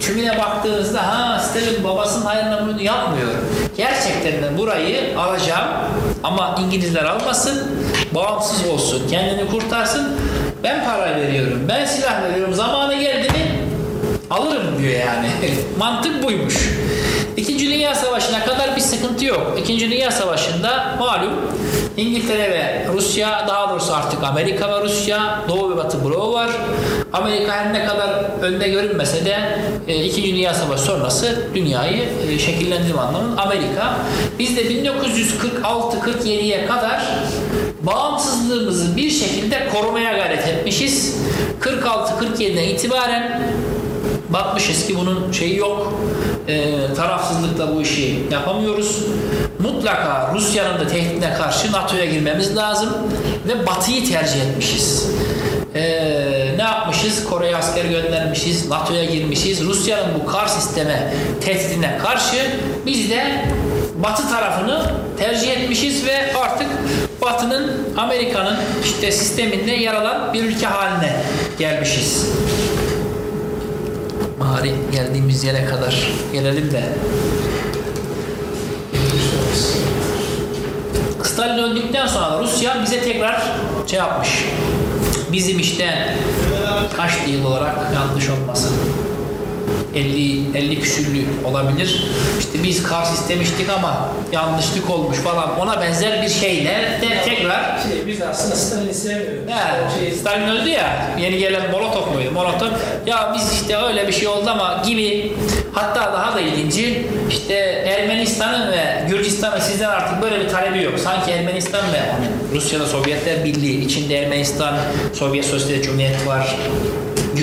tümüne baktığınızda ha Stalin babasının hayrına bunu yapmıyor. Gerçekten de burayı alacağım ama İngilizler almasın, bağımsız olsun, kendini kurtarsın. Ben para veriyorum, ben silah veriyorum. Zamanı geldi mi alırım diyor yani. Mantık buymuş. İkinci Dünya Savaşı'na kadar bir sıkıntı yok. İkinci Dünya Savaşı'nda malum İngiltere ve Rusya, daha doğrusu artık Amerika ve Rusya, Doğu ve Batı bloğu var. Amerika her ne kadar önde görünmese de e, İkinci Dünya Savaşı sonrası dünyayı e, şekillendirme anlamında Amerika. Biz de 1946-47'ye kadar bağımsızlığımızı bir şekilde korumaya gayret etmişiz. 46-47'den itibaren bakmışız ki bunun şeyi yok. E, tarafsızlıkla bu işi yapamıyoruz. Mutlaka Rusya'nın da tehdidine karşı NATO'ya girmemiz lazım ve Batı'yı tercih etmişiz. E, ne yapmışız? Kore'ye asker göndermişiz, NATO'ya girmişiz. Rusya'nın bu kar sisteme tehdidine karşı biz de Batı tarafını tercih etmişiz ve artık Batı'nın Amerika'nın işte sisteminde yer alan bir ülke haline gelmişiz. Bari geldiğimiz yere kadar gelelim de. Stalin öldükten sonra Rusya bize tekrar şey yapmış. Bizim işte kaç yıl olarak yanlış olmasın. 50 50 küsürlü olabilir. İşte biz Kars istemiştik ama yanlışlık olmuş falan. Ona benzer bir şeyle de tekrar Şey, biz aslında Stalin'i sevmiyoruz. He, Şey, Stalin öldü ya, yeni gelen Molotov muydu? Molotov, ya biz işte öyle bir şey oldu ama gibi, hatta daha da ilginci, işte Ermenistan'ın ve Gürcistan'ın sizden artık böyle bir talebi yok. Sanki Ermenistan ve Rusya'da Sovyetler Birliği, içinde Ermenistan, Sovyet Sosyalist Cumhuriyeti var,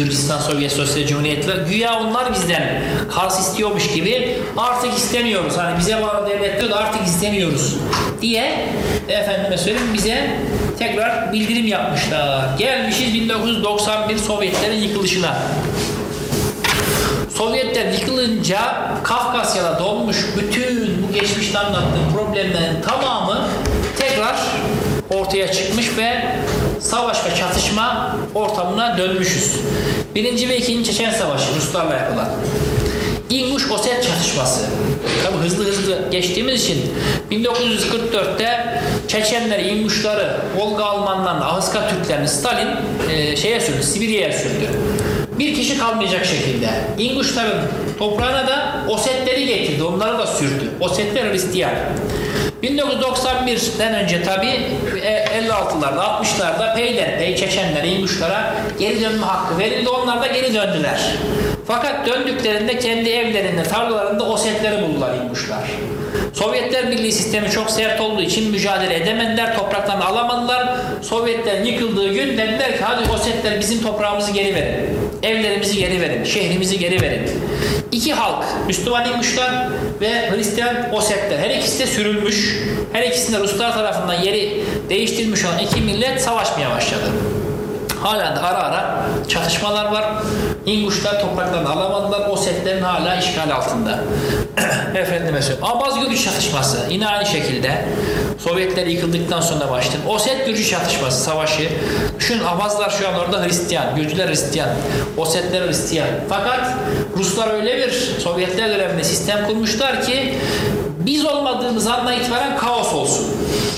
Gürcistan Sovyet Sosyalist Cumhuriyeti. Güya onlar bizden Kars istiyormuş gibi artık istemiyoruz. Hani bize bağlı devlet diyor da artık istemiyoruz diye efendime söyleyeyim bize tekrar bildirim yapmışlar. Gelmişiz 1991 Sovyetlerin yıkılışına. Sovyetler yıkılınca Kafkasya'da donmuş bütün bu geçmişte anlattığım problemlerin tamamı tekrar ortaya çıkmış ve savaş ve çatışma ortamına dönmüşüz. Birinci ve ikinci Çeçen Savaşı Ruslarla yapılan. İnguş Oset çatışması. Tabi hızlı hızlı geçtiğimiz için 1944'te Çeçenleri, İnguşları, Volga Almanlarını, Ahıska Türklerini Stalin e, şeye sürdü, Sibirya'ya sürdü. Bir kişi kalmayacak şekilde. İnguşların toprağına da Osetleri getirdi, onları da sürdü. Osetler Hristiyan. 1991'den önce tabi 56'larda 60'larda peyderpey Çeçenlere, İnguşlara geri dönme hakkı verildi. Onlar da geri döndüler. Fakat döndüklerinde kendi evlerinde, tarlalarında Osetleri buldular İnguşlar. Sovyetler Birliği sistemi çok sert olduğu için mücadele edemediler, topraklarını alamadılar. Sovyetler yıkıldığı gün dediler ki hadi Osetler bizim toprağımızı geri verin. Evlerimizi geri verin, şehrimizi geri verin. İki halk, Müslüman İnguşlar ve Hristiyan Osetler. Her ikisi de sürülmüş. Her ikisinde Ruslar tarafından yeri değiştirilmiş olan iki millet savaşmaya başladı. Hala da ara ara çatışmalar var. İnguşlar topraklarını alamadılar. Osetlerin hala işgal altında. Efendime söyleyeyim. Abaz Gürcü çatışması yine aynı şekilde Sovyetler yıkıldıktan sonra başladı. Oset Gürcü çatışması savaşı. Düşün Abazlar şu an orada Hristiyan, Gürcüler Hristiyan, Osetler Hristiyan. Fakat Ruslar öyle bir Sovyetler döneminde sistem kurmuşlar ki biz olmadığımız andan itibaren kaos olsun.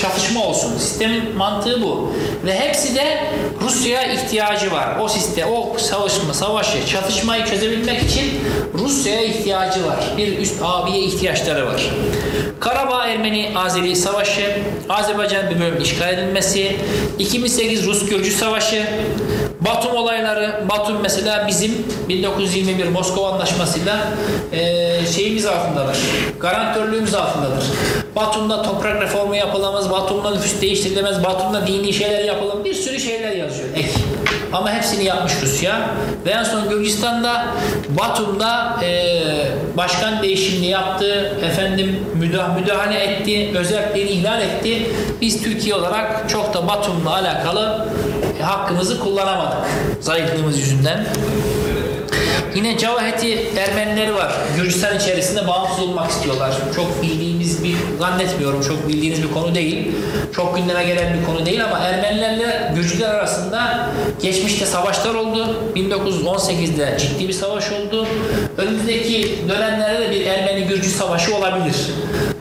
Çatışma olsun. Sistemin mantığı bu. Ve hepsi de Rusya'ya ihtiyacı var. O sistem, o savaşma, savaşı, çatışmayı çözebilmek için Rusya'ya ihtiyacı var. Bir üst abiye ihtiyaçları var. Karabağ Ermeni-Azeri Savaşı, Azerbaycan bir bölüm işgal edilmesi, 2008 Rus-Gürcü Savaşı, Batum olayları, Batum mesela bizim 1921 Moskova Anlaşması'yla e, şeyimiz altındadır. Garantörlüğümüz altındadır. Batum'da toprak reformu yapılamaz, Batum'da nüfus değiştirilemez, Batum'da dini şeyler yapılamaz. Bir sürü şeyler yazıyor. Ek. Ama hepsini yapmış Rusya. Ve en son Gürcistan'da Batum'da e, başkan değişimini yaptı. Efendim müdah müdahale etti. Özelliklerini ihlal etti. Biz Türkiye olarak çok da Batum'la alakalı hakkımızı kullanamadık. Zayıflığımız yüzünden. Yine Cavaheti Ermenileri var. Gürcistan içerisinde bağımsız olmak istiyorlar. Çok bildiğimiz bir, zannetmiyorum çok bildiğiniz bir konu değil. Çok gündeme gelen bir konu değil ama Ermenilerle Gürcüler arasında geçmişte savaşlar oldu. 1918'de ciddi bir savaş oldu. Önümüzdeki dönemlerde de bir Ermeni-Gürcü savaşı olabilir.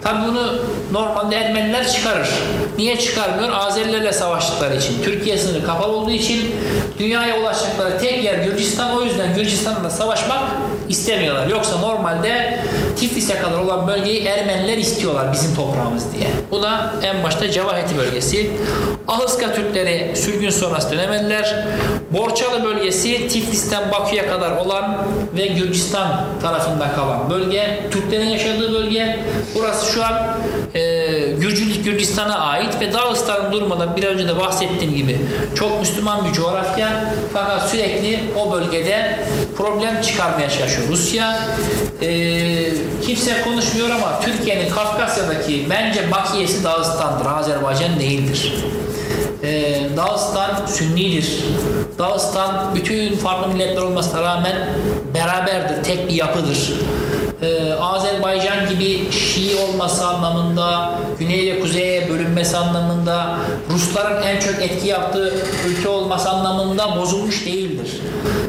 Tabi bunu normalde Ermeniler çıkarır. Niye çıkarmıyor? Azerilerle savaştıkları için. Türkiye sınırı kapalı olduğu için dünyaya ulaşacakları tek yer Gürcistan. O yüzden Gürcistan'la savaşmak istemiyorlar. Yoksa normalde Tiflis'e kadar olan bölgeyi Ermeniler istiyorlar bizim toprağımız diye. Bu da en başta Cavaheti bölgesi. Ahıska Türkleri sürgün sonrası dönemediler. Borçalı bölgesi Tiflis'ten Bakü'ye kadar olan ve Gürcistan tarafında kalan bölge. Türklerin yaşadığı bölge. Burası şu an e, Gürcistan'a ait ve Dağıstan'ın durmadan bir önce de bahsettiğim gibi çok Müslüman bir coğrafya fakat sürekli o bölgede problem çıkarmaya çalışıyor Rusya. E, kimse konuşmuyor ama Türkiye'nin Kafkasya'daki bence bakiyesi Dağıstan'dır, Azerbaycan değildir. Ee, Dağıstan Sünnidir. Dağıstan bütün farklı milletler olmasına rağmen beraberdir, tek bir yapıdır. Ee, Azerbaycan gibi Şii olması anlamında, güney ve kuzeye bölünmesi anlamında, Rusların en çok etki yaptığı ülke olması anlamında bozulmuş değildir.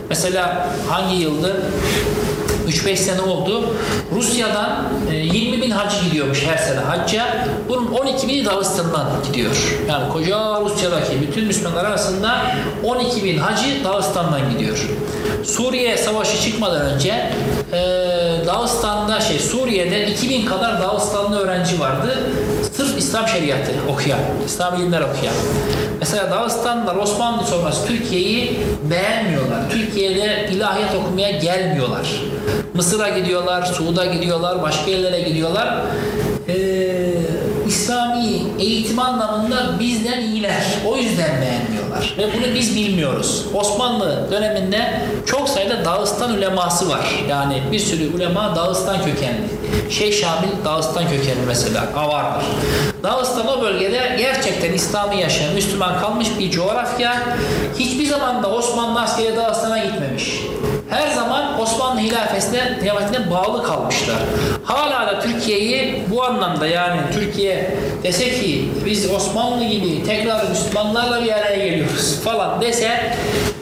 Mesela hangi yıldı? 3-5 sene oldu. Rusya'dan e, 20 bin hacı gidiyormuş her sene hacca. Bunun 12 bini Dağıstan'dan gidiyor. Yani koca Rusya'daki bütün Müslümanlar arasında 12 bin hacı Dağıstan'dan gidiyor. Suriye savaşı çıkmadan önce e, Dağıstan'da şey Suriye'de 2000 kadar Dağıstanlı öğrenci vardı. Sırf İslam şeriatı okuyan, İslam ilimler okuyan. Mesela Dağıstanlılar Osmanlı sonrası Türkiye'yi beğenmiyorlar. Türkiye'de ilahiyat okumaya gelmiyorlar. Mısır'a gidiyorlar, Suud'a gidiyorlar, başka yerlere gidiyorlar. Ee, İslami eğitim anlamında bizden iyiler. O yüzden beğenmiyorlar. Ve bunu biz bilmiyoruz. Osmanlı döneminde çok sayıda Dağıstan uleması var. Yani bir sürü ulema Dağıstan kökenli. Şeyh Şamil Dağıstan kökenli mesela. Avardır. Dağıstan o bölgede gerçekten İslam'ı yaşayan, Müslüman kalmış bir coğrafya. Hiçbir zaman da Osmanlı askeri Dağıstan'a gitmemiş. Her zaman Osmanlı hilafetine, hilafetine bağlı kalmışlar. Hala da Türkiye'yi bu anlamda yani Türkiye dese ki biz Osmanlı gibi tekrar Müslümanlarla bir araya geliyoruz falan dese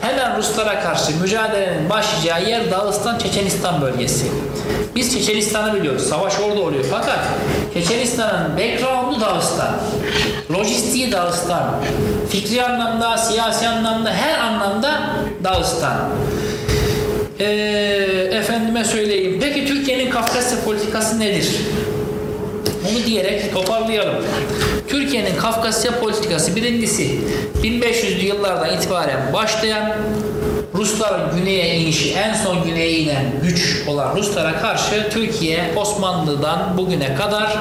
hemen Ruslara karşı mücadelenin başlayacağı yer Dağıstan Çeçenistan bölgesi. Biz Çeçenistan'ı biliyoruz. Savaş orada oluyor. Fakat Çeçenistan'ın background'u Dağıstan. Lojistiği Dağıstan. Fikri anlamda, siyasi anlamda, her anlamda Dağıstan. Ee, efendime söyleyeyim. Peki Türkiye'nin Kafkasya politikası nedir? Bunu diyerek toparlayalım. Türkiye'nin Kafkasya politikası birincisi 1500'lü yıllardan itibaren başlayan Rusların güneye inişi, en son güneye inen güç olan Ruslara karşı Türkiye Osmanlı'dan bugüne kadar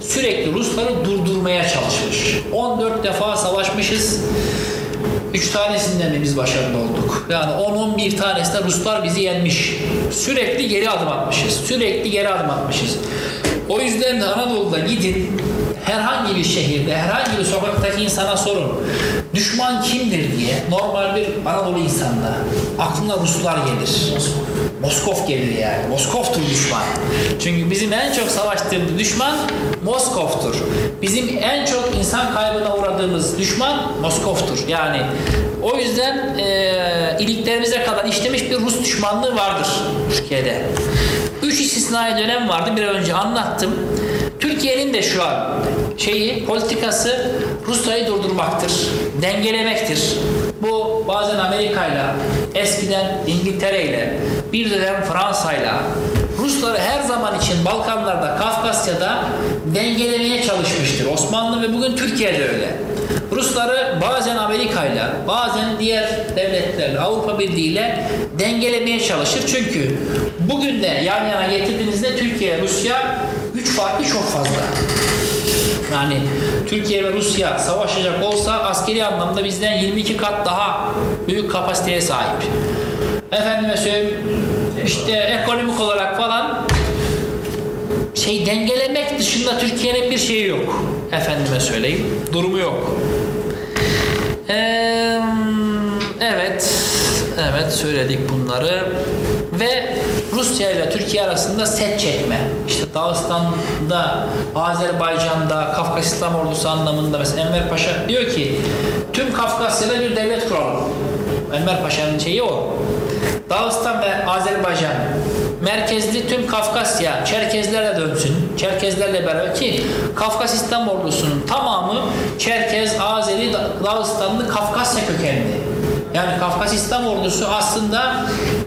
sürekli Rusları durdurmaya çalışmış. 14 defa savaşmışız. 3 tanesinde mi biz başarılı olduk? Yani 10-11 tanesinde Ruslar bizi yenmiş. Sürekli geri adım atmışız. Sürekli geri adım atmışız. O yüzden de Anadolu'da gidin herhangi bir şehirde, herhangi bir sokaktaki insana sorun. Düşman kimdir diye normal bir Anadolu insanda aklına Ruslar gelir. Moskov gelir yani. Moskov'tur düşman. Çünkü bizim en çok savaştığımız düşman Moskov'tur. Bizim en çok insan kaybına uğradığımız düşman Moskov'tur. Yani o yüzden e, iliklerimize kadar işlemiş bir Rus düşmanlığı vardır Türkiye'de. Üç istisnai dönem vardı. Bir önce anlattım. Türkiye'nin de şu an şeyi, politikası Rusya'yı durdurmaktır, dengelemektir. Bu bazen Amerika'yla, eskiden İngiltere'yle, bir dönem Fransa'yla, Rusları her zaman için Balkanlarda, Kafkasya'da dengelemeye çalışmıştır. Osmanlı ve bugün Türkiye'de öyle. Rusları bazen Amerika'yla, bazen diğer devletlerle, Avrupa Birliği ile dengelemeye çalışır. Çünkü bugün de yan yana getirdiğinizde Türkiye, Rusya güç farkı çok fazla. Yani Türkiye ve Rusya savaşacak olsa askeri anlamda bizden 22 kat daha büyük kapasiteye sahip. Efendime söyleyeyim işte ekonomik olarak falan şey dengelemek dışında Türkiye'nin bir şeyi yok. Efendime söyleyeyim. Durumu yok. Ee, evet. Evet söyledik bunları. Ve Rusya ile Türkiye arasında set çekme. İşte Dağıstan'da, Azerbaycan'da, Kafkasistan ordusu anlamında mesela Enver Paşa diyor ki tüm Kafkasya'da bir devlet kuralım. Enver Paşa'nın şeyi o. Dağıstan ve Azerbaycan merkezli tüm Kafkasya Çerkezlerle dönsün. Çerkezlerle beraber ki Kafkasistan ordusunun tamamı Çerkez, Azeri, Dağıstanlı Kafkasya kökenli. Yani Kafkasistan ordusu aslında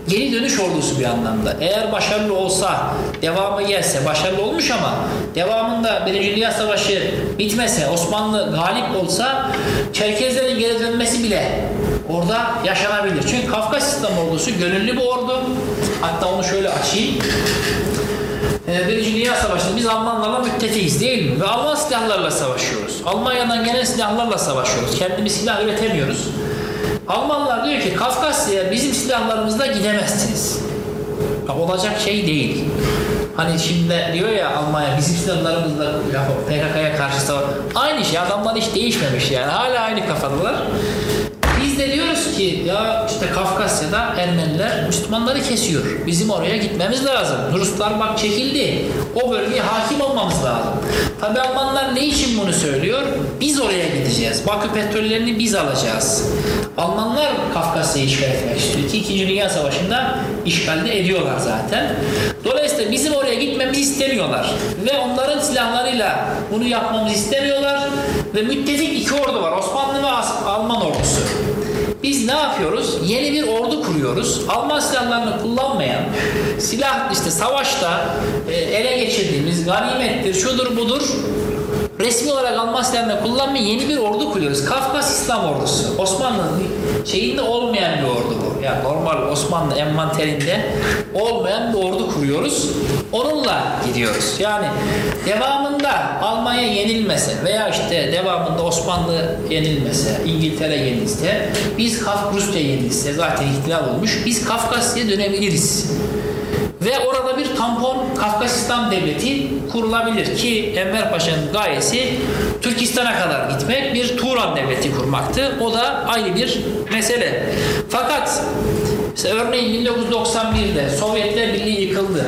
geri dönüş ordusu bir anlamda. Eğer başarılı olsa, devamı gelse, başarılı olmuş ama devamında Birinci Dünya Savaşı bitmese, Osmanlı galip olsa Çerkezlerin geri dönmesi bile orada yaşanabilir. Çünkü Kafkasistan ordusu gönüllü bir ordu. Hatta onu şöyle açayım. Ee, Birinci Dünya Savaşı'nda biz Almanlarla müttefiyiz değil mi? Ve Alman silahlarla savaşıyoruz. Almanya'dan gelen silahlarla savaşıyoruz. Kendimiz silah üretemiyoruz. Almanlar diyor ki Kafkasya'ya bizim silahlarımızla gidemezsiniz. Ya olacak şey değil. Hani şimdi diyor ya Almanya bizim silahlarımızla ya PKK'ya karşı savaş. Aynı şey adamlar hiç değişmemiş yani. Hala aynı kafadalar. Biz de diyoruz ki ya işte Kafkasya'da Ermeniler Müslümanları kesiyor. Bizim oraya gitmemiz lazım. Ruslar bak çekildi. O bölgeye hakim olmamız lazım. Tabi Almanlar ne için bunu söylüyor? Biz oraya gideceğiz. Bakü petrollerini biz alacağız. Almanlar Kafkasya'yı işgal etmek istiyor ki 2. Dünya Savaşı'nda işgalde ediyorlar zaten. Dolayısıyla bizim oraya gitmemizi istemiyorlar. Ve onların silahlarıyla bunu yapmamızı istemiyorlar. Ve müttefik iki ordu var. Osmanlı ve Alman ordusu. Biz ne yapıyoruz? Yeni bir ordu kuruyoruz. Alman silahlarını kullanmayan, silah işte savaşta e, ele geçirdiğimiz ganimettir, şudur budur resmi olarak Alman silahlarını kullanmayan yeni bir ordu kuruyoruz. Kafkas İslam ordusu. Osmanlı'nın şeyinde olmayan bir ordu bu. Yani normal Osmanlı envanterinde olmayan bir ordu kuruyoruz. Onunla gidiyoruz. Yani devamında Almanya yenilmese veya işte devamında Osmanlı yenilmese, İngiltere yenilse, biz Rusya yenilse zaten ihtilal olmuş. Biz Kafkasya'ya dönebiliriz. Ve orada bir tampon Kafkasistan devleti kurulabilir ki Enver Paşa'nın gayesi Türkistan'a kadar gitmek bir Turan devleti kurmaktı. O da ayrı bir mesele. Fakat Mesela örneğin 1991'de Sovyetler Birliği yıkıldı.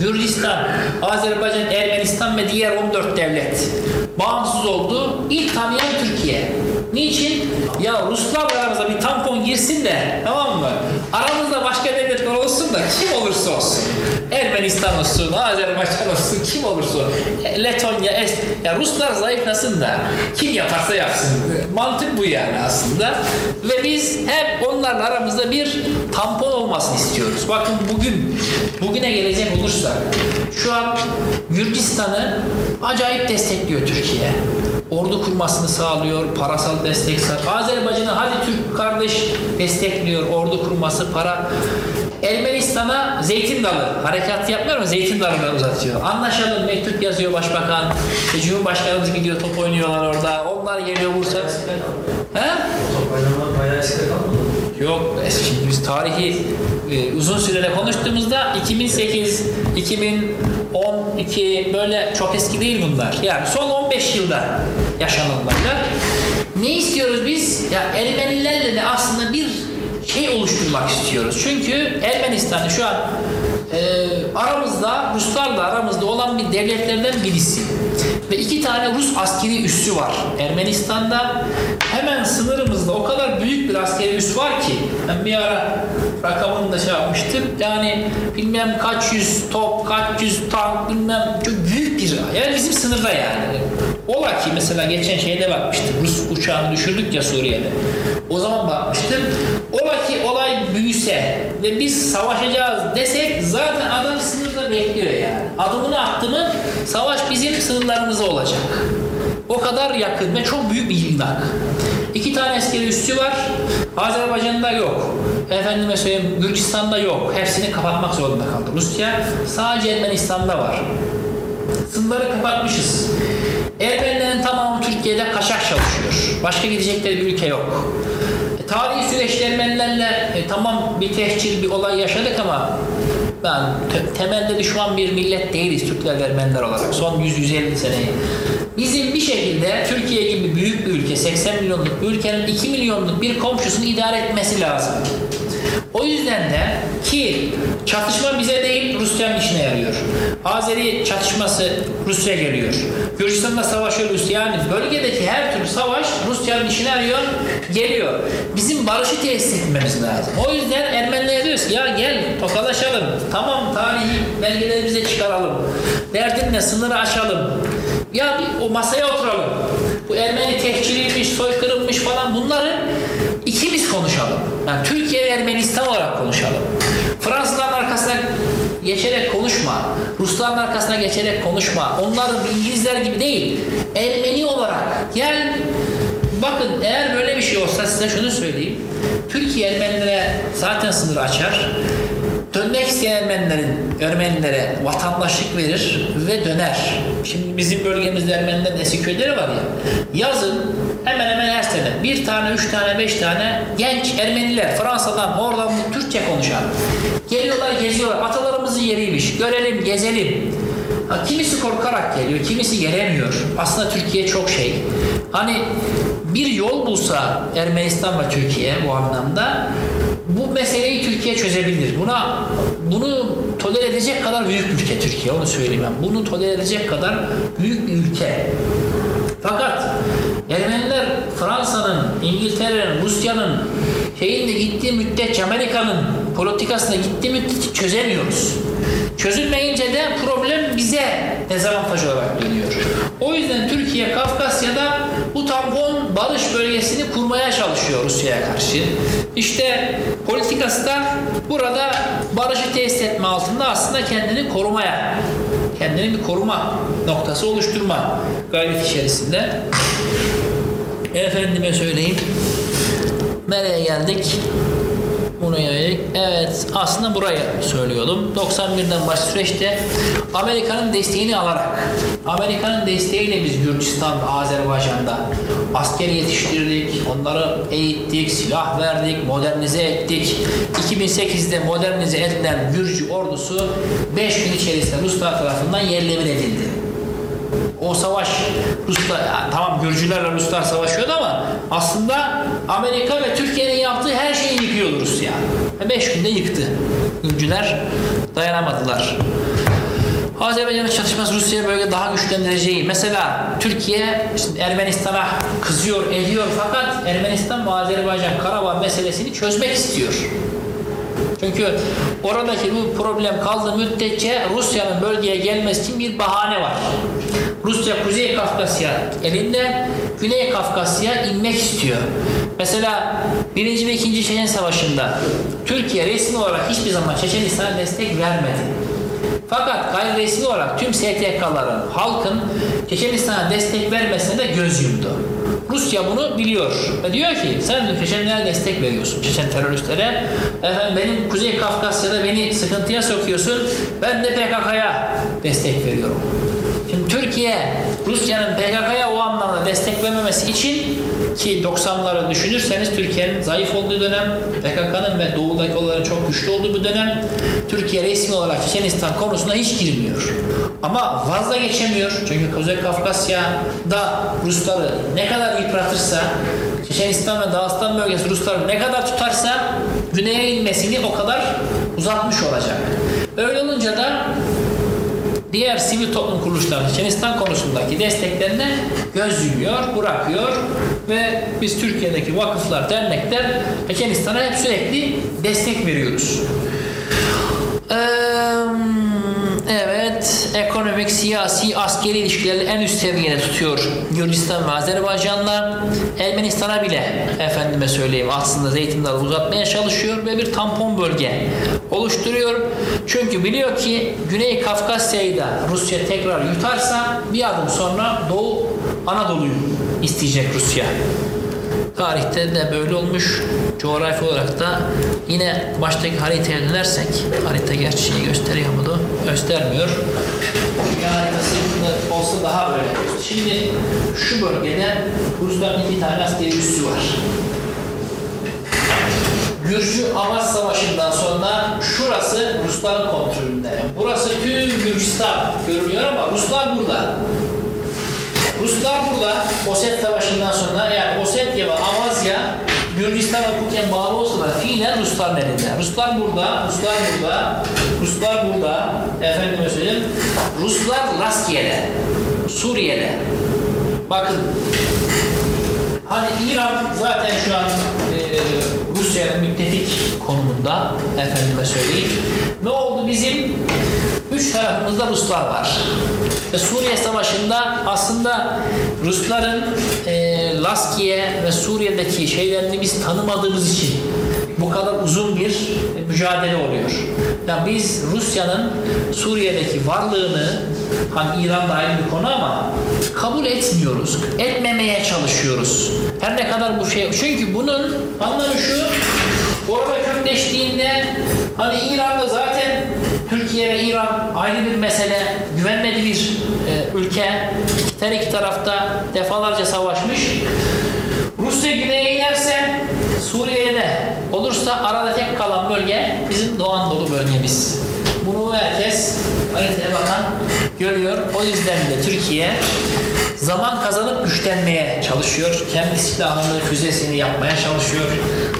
Gürcistan, Azerbaycan, Ermenistan ve diğer 14 devlet bağımsız oldu. İlk tanıyan Türkiye. Niçin? Ya Ruslarla aramıza bir tampon girsin de tamam mı? Aramızda başka devletler olsun da kim olursa olsun. Ermenistan olsun, Azerbaycan olsun, kim olursa olsun. E, Letonya, Es ya Ruslar zayıflasın da kim yaparsa yapsın. Mantık bu yani aslında. Ve biz hep onlarla aramızda bir tampon olmasını istiyoruz. Bakın bugün, bugüne gelecek olursa şu an Gürcistan'ı acayip destekliyor Türkiye. Ordu kurmasını sağlıyor, parasal destek sağlıyor. Azerbaycan'ı hadi Türk kardeş destekliyor, ordu kurması, para. Ermenistan'a zeytin dalı, harekat yapmıyor mu? Zeytin dalını uzatıyor. Anlaşalım, mektup yazıyor başbakan. İşte Cumhurbaşkanımız gidiyor, top oynuyorlar orada. Onlar geliyor Bursa. He? Yok, şimdi biz tarihi e, uzun sürede konuştuğumuzda 2008, 2012 böyle çok eski değil bunlar. Yani son 15 yılda yaşananlarlar. Ne istiyoruz biz? Ya Ermenilerle de aslında bir şey oluşturmak istiyoruz. Çünkü Ermenistan'ı şu an e, aramızda, Ruslarla aramızda olan bir devletlerden birisi. Ve iki tane Rus askeri üssü var. Ermenistan'da hemen sınırımızda o kadar büyük bir askeri üs var ki ben bir ara rakamını da şey yapmıştım. Yani bilmem kaç yüz top, kaç yüz tank bilmem çok büyük bir yani bizim sınırda yani. Ola ki mesela geçen şeyde bakmıştım. Rus uçağını düşürdük ya Suriye'de. O zaman bakmıştım. Ola ki olay büyüse ve biz savaşacağız desek zaten adam sınırda bekliyor yani. Adımını attı mı savaş bizim sınırlarımızda olacak. O kadar yakın ve çok büyük bir yıldak. İki tane askeri üssü var. Azerbaycan'da yok. Efendime söyleyeyim Gürcistan'da yok. Hepsini kapatmak zorunda kaldı. Rusya sadece Ermenistan'da var. Sınırları kapatmışız. Ermenilerin tamamı Türkiye'de kaçak çalışıyor. Başka gidecekleri bir ülke yok. Tarihi süreçte e, tamam bir tehcir, bir olay yaşadık ama ben te- temelde düşman bir millet değiliz Türkler ve Ermeniler olarak. Son 100-150 seneyi. Bizim bir şekilde Türkiye gibi büyük bir ülke, 80 milyonluk bir ülkenin 2 milyonluk bir komşusunu idare etmesi lazım. O yüzden de ki çatışma bize değil Rusya'nın işine yarıyor. Azeri çatışması Rusya geliyor. Gürcistan'da savaşıyor Rusya. Yani bölgedeki her türlü savaş Rusya'nın işine yarıyor, geliyor. Bizim barışı tesis etmemiz lazım. O yüzden Ermenilere diyoruz ki ya gel tokalaşalım. Tamam tarihi belgelerimize çıkaralım. Derdinle sınırı aşalım. Ya bir o masaya oturalım. Bu Ermeni tehciriymiş, soykırımmış falan bunları konuşalım. Yani Türkiye ve Ermenistan olarak konuşalım. Fransızların arkasına geçerek konuşma. Rusların arkasına geçerek konuşma. Onların İngilizler gibi değil. Ermeni olarak gel bakın eğer böyle bir şey olsa size şunu söyleyeyim. Türkiye Ermenilere zaten sınır açar. Dönmek isteyen Ermenilerin, Ermenilere vatandaşlık verir ve döner. Şimdi bizim bölgemizde Ermenilerin eski köyleri var ya. Yazın hemen hemen her sene bir tane, üç tane, beş tane genç Ermeniler Fransa'dan, oradan Türkçe konuşan. Geliyorlar, geziyorlar. Atalarımızın yeriymiş. Görelim, gezelim. Ha, kimisi korkarak geliyor, kimisi gelemiyor. Aslında Türkiye çok şey. Hani bir yol bulsa Ermenistan ve Türkiye bu anlamda bu meseleyi Türkiye çözebilir. Buna bunu tolere edecek kadar büyük bir ülke Türkiye onu söyleyeyim ben. Bunu tolere edecek kadar büyük bir ülke. Fakat Ermeniler Fransa'nın, İngiltere'nin, Rusya'nın şeyinde gittiği müddetçe Amerika'nın politikasına gittiği müddetçe çözemiyoruz. Çözülmeyince de problem bize dezavantaj olarak dönüyor. O yüzden Türkiye Kafkasya'da bu tampon barış bölgesini kurmaya çalışıyor Rusya'ya karşı. İşte politikası da burada barışı tesis etme altında aslında kendini korumaya, kendini bir koruma noktası oluşturma gayret içerisinde. Efendime söyleyeyim. Nereye geldik? Bunu yönelik. Evet aslında buraya söylüyordum. 91'den baş süreçte Amerika'nın desteğini alarak Amerika'nın desteğiyle biz Gürcistan'da, Azerbaycan'da asker yetiştirdik, onları eğittik, silah verdik, modernize ettik. 2008'de modernize edilen Gürcü ordusu 5 gün içerisinde Ruslar tarafından yerle bir edildi. O savaş Ruslar, yani tamam Gürcülerle Ruslar savaşıyordu ama aslında Amerika ve Türkiye'nin yaptığı her şeyi yıkıyordu Rusya. Ve beş günde yıktı. Gürcüler dayanamadılar. Azerbaycan'ın çatışması Rusya'ya böyle daha güçlendireceği. Mesela Türkiye işte Ermenistan'a kızıyor, ediyor fakat Ermenistan ve Azerbaycan Karabağ meselesini çözmek istiyor. Çünkü oradaki bu problem kaldığı müddetçe Rusya'nın bölgeye gelmesi için bir bahane var. Rusya Kuzey Kafkasya elinde Güney Kafkasya inmek istiyor. Mesela birinci ve ikinci Çeçen Savaşı'nda Türkiye resmi olarak hiçbir zaman Çeçenistan'a destek vermedi. Fakat gayri resmi olarak tüm STK'ların, halkın Çeçenistan'a destek vermesine de göz yumdu. Rusya bunu biliyor ve diyor ki sen Çeçenlere destek veriyorsun, Çeçen teröristlere. Efendim benim Kuzey Kafkasya'da beni sıkıntıya sokuyorsun, ben de PKK'ya destek veriyorum. Şimdi Türkiye, Rusya'nın PKK'ya o anlamda destek vermemesi için ki 90'ları düşünürseniz Türkiye'nin zayıf olduğu dönem, PKK'nın ve doğudaki onların çok güçlü olduğu bir dönem, Türkiye resmi olarak Çeçenistan konusuna hiç girmiyor. Ama vazda geçemiyor. Çünkü Kuzey Kafkasya'da Rusları ne kadar yıpratırsa, Çeçenistan ve Dağıstan bölgesi Rusları ne kadar tutarsa güneye inmesini o kadar uzatmış olacak. Öyle olunca da diğer sivil toplum kuruluşları Çeçenistan konusundaki desteklerine göz yumuyor, bırakıyor ve biz Türkiye'deki vakıflar, dernekler Çeçenistan'a hep sürekli destek veriyoruz. Eee, Evet, ekonomik, siyasi, askeri ilişkileri en üst seviyede tutuyor Gürcistan ve Azerbaycan'la. Ermenistan'a bile efendime söyleyeyim aslında zeytin dalı uzatmaya çalışıyor ve bir tampon bölge oluşturuyor. Çünkü biliyor ki Güney Kafkasya'yı da Rusya tekrar yutarsa bir adım sonra Doğu Anadolu'yu isteyecek Rusya. Tarihte de böyle olmuş. Coğrafi olarak da yine baştaki haritaya dönersek, harita gerçeği gösteriyor mu da? Göstermiyor. Dünya haritası olsa daha böyle. Şimdi şu bölgede Rusların iki tane askeri üssü var. Gürcü Avaş Savaşı'ndan sonra şurası Rusların kontrolünde. Burası tüm Gürcistan görünüyor ama Ruslar burada. Ruslar burada Oset Savaşı'ndan sonra yani Osetya ve Avazya Gürcistan hukuken bağlı olsa da fiilen Rusların elinde. Ruslar burada, Ruslar burada, Ruslar burada, efendime söyleyeyim, Ruslar Laskiye'de, Suriye'de. Bakın, hani İran zaten şu an e, Rusya'nın müttefik konumunda, efendime söyleyeyim. Ne oldu bizim? Üç tarafımızda Ruslar var. Ve Suriye Savaşı'nda aslında Rusların e, Laskiye ve Suriye'deki şeylerini biz tanımadığımız için bu kadar uzun bir mücadele oluyor. Yani biz Rusya'nın Suriye'deki varlığını hani İran da ayrı bir konu ama kabul etmiyoruz. Etmemeye çalışıyoruz. Her ne kadar bu şey çünkü bunun anlamı şu orada kökleştiğinde hani İran'da zaten Türkiye ve İran ayrı bir mesele, güvenmedi bir e, ülke. Her iki tarafta defalarca savaşmış. Rusya güneye inerse Suriye'de olursa arada tek kalan bölge bizim Doğu Anadolu bölgemiz. Bunu herkes haritaya bakan görüyor. O yüzden de Türkiye zaman kazanıp güçlenmeye çalışıyor. Kendi silahını, füzesini yapmaya çalışıyor.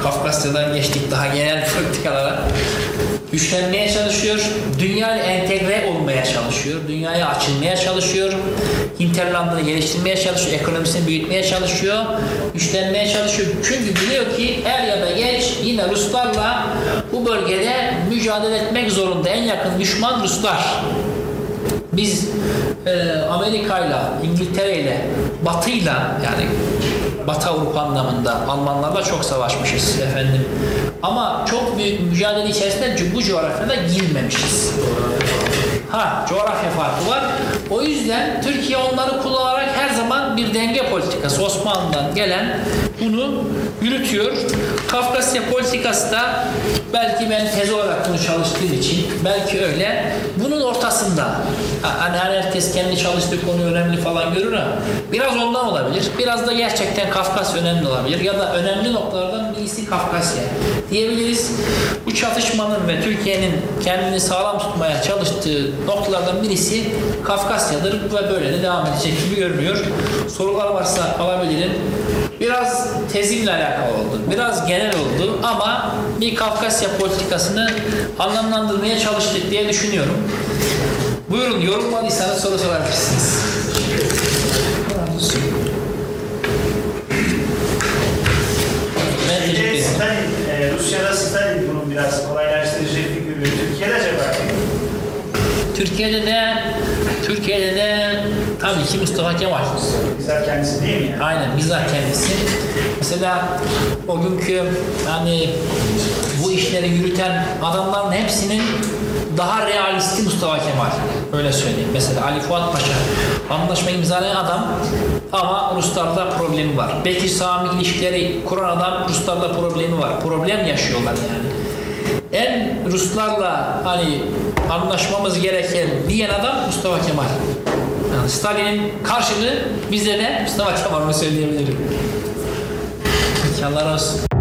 Kafkasya'dan geçtik daha genel politikalara güçlenmeye çalışıyor. Dünyayla entegre olmaya çalışıyor. Dünyaya açılmaya çalışıyor. Hinterland'ını geliştirmeye çalışıyor. Ekonomisini büyütmeye çalışıyor. Güçlenmeye çalışıyor. Çünkü biliyor ki er ya da geç yine Ruslarla bu bölgede mücadele etmek zorunda. En yakın düşman Ruslar. Biz e, Amerika'yla, İngiltere'yle, Batı'yla yani Batı Avrupa anlamında Almanlarla çok savaşmışız efendim. Ama çok büyük mücadele içerisinde bu coğrafyada girmemişiz. Ha, coğrafya farkı var. O yüzden Türkiye onları kullanarak her zaman bir denge politikası Osmanlı'dan gelen bunu yürütüyor. Kafkasya politikası da belki ben tez olarak bunu çalıştığım için belki öyle bunun ortasında Ha- hani herkes kendi çalıştığı konu önemli falan görür ama biraz ondan olabilir. Biraz da gerçekten Kafkasya önemli olabilir ya da önemli noktalardan birisi Kafkasya diyebiliriz. Bu çatışmanın ve Türkiye'nin kendini sağlam tutmaya çalıştığı noktalardan birisi Kafkasya'dır ve böyle de devam edecek gibi görünüyor. Sorular varsa alabilirim. Biraz tezimle alakalı oldu. Biraz genel oldu ama bir Kafkasya politikasını anlamlandırmaya çalıştık diye düşünüyorum. Buyurun yorulmadıysanız soru sorabilirsiniz. Stalin, e, Rusya'da Stalin bunu biraz kolaylaştırıcı figürü. Türkiye'de acaba? Türkiye'de de Türkiye'de de tabii ki Mustafa Kemal. Bizzat kendisi değil mi? Yani? Aynen bizzat kendisi. Mesela o günkü hani bu işleri yürüten adamların hepsinin daha realisti Mustafa Kemal. Öyle söyleyeyim. Mesela Ali Fuat Paşa anlaşma imzalayan adam ama Ruslarla problemi var. Bekir Sami ilişkileri kuran adam Ruslarla problemi var. Problem yaşıyorlar yani. En Ruslarla hani anlaşmamız gereken diyen adam Mustafa Kemal. Yani Stalin'in karşılığı bizde de Mustafa Kemal onu söyleyebilirim. Allah razı olsun.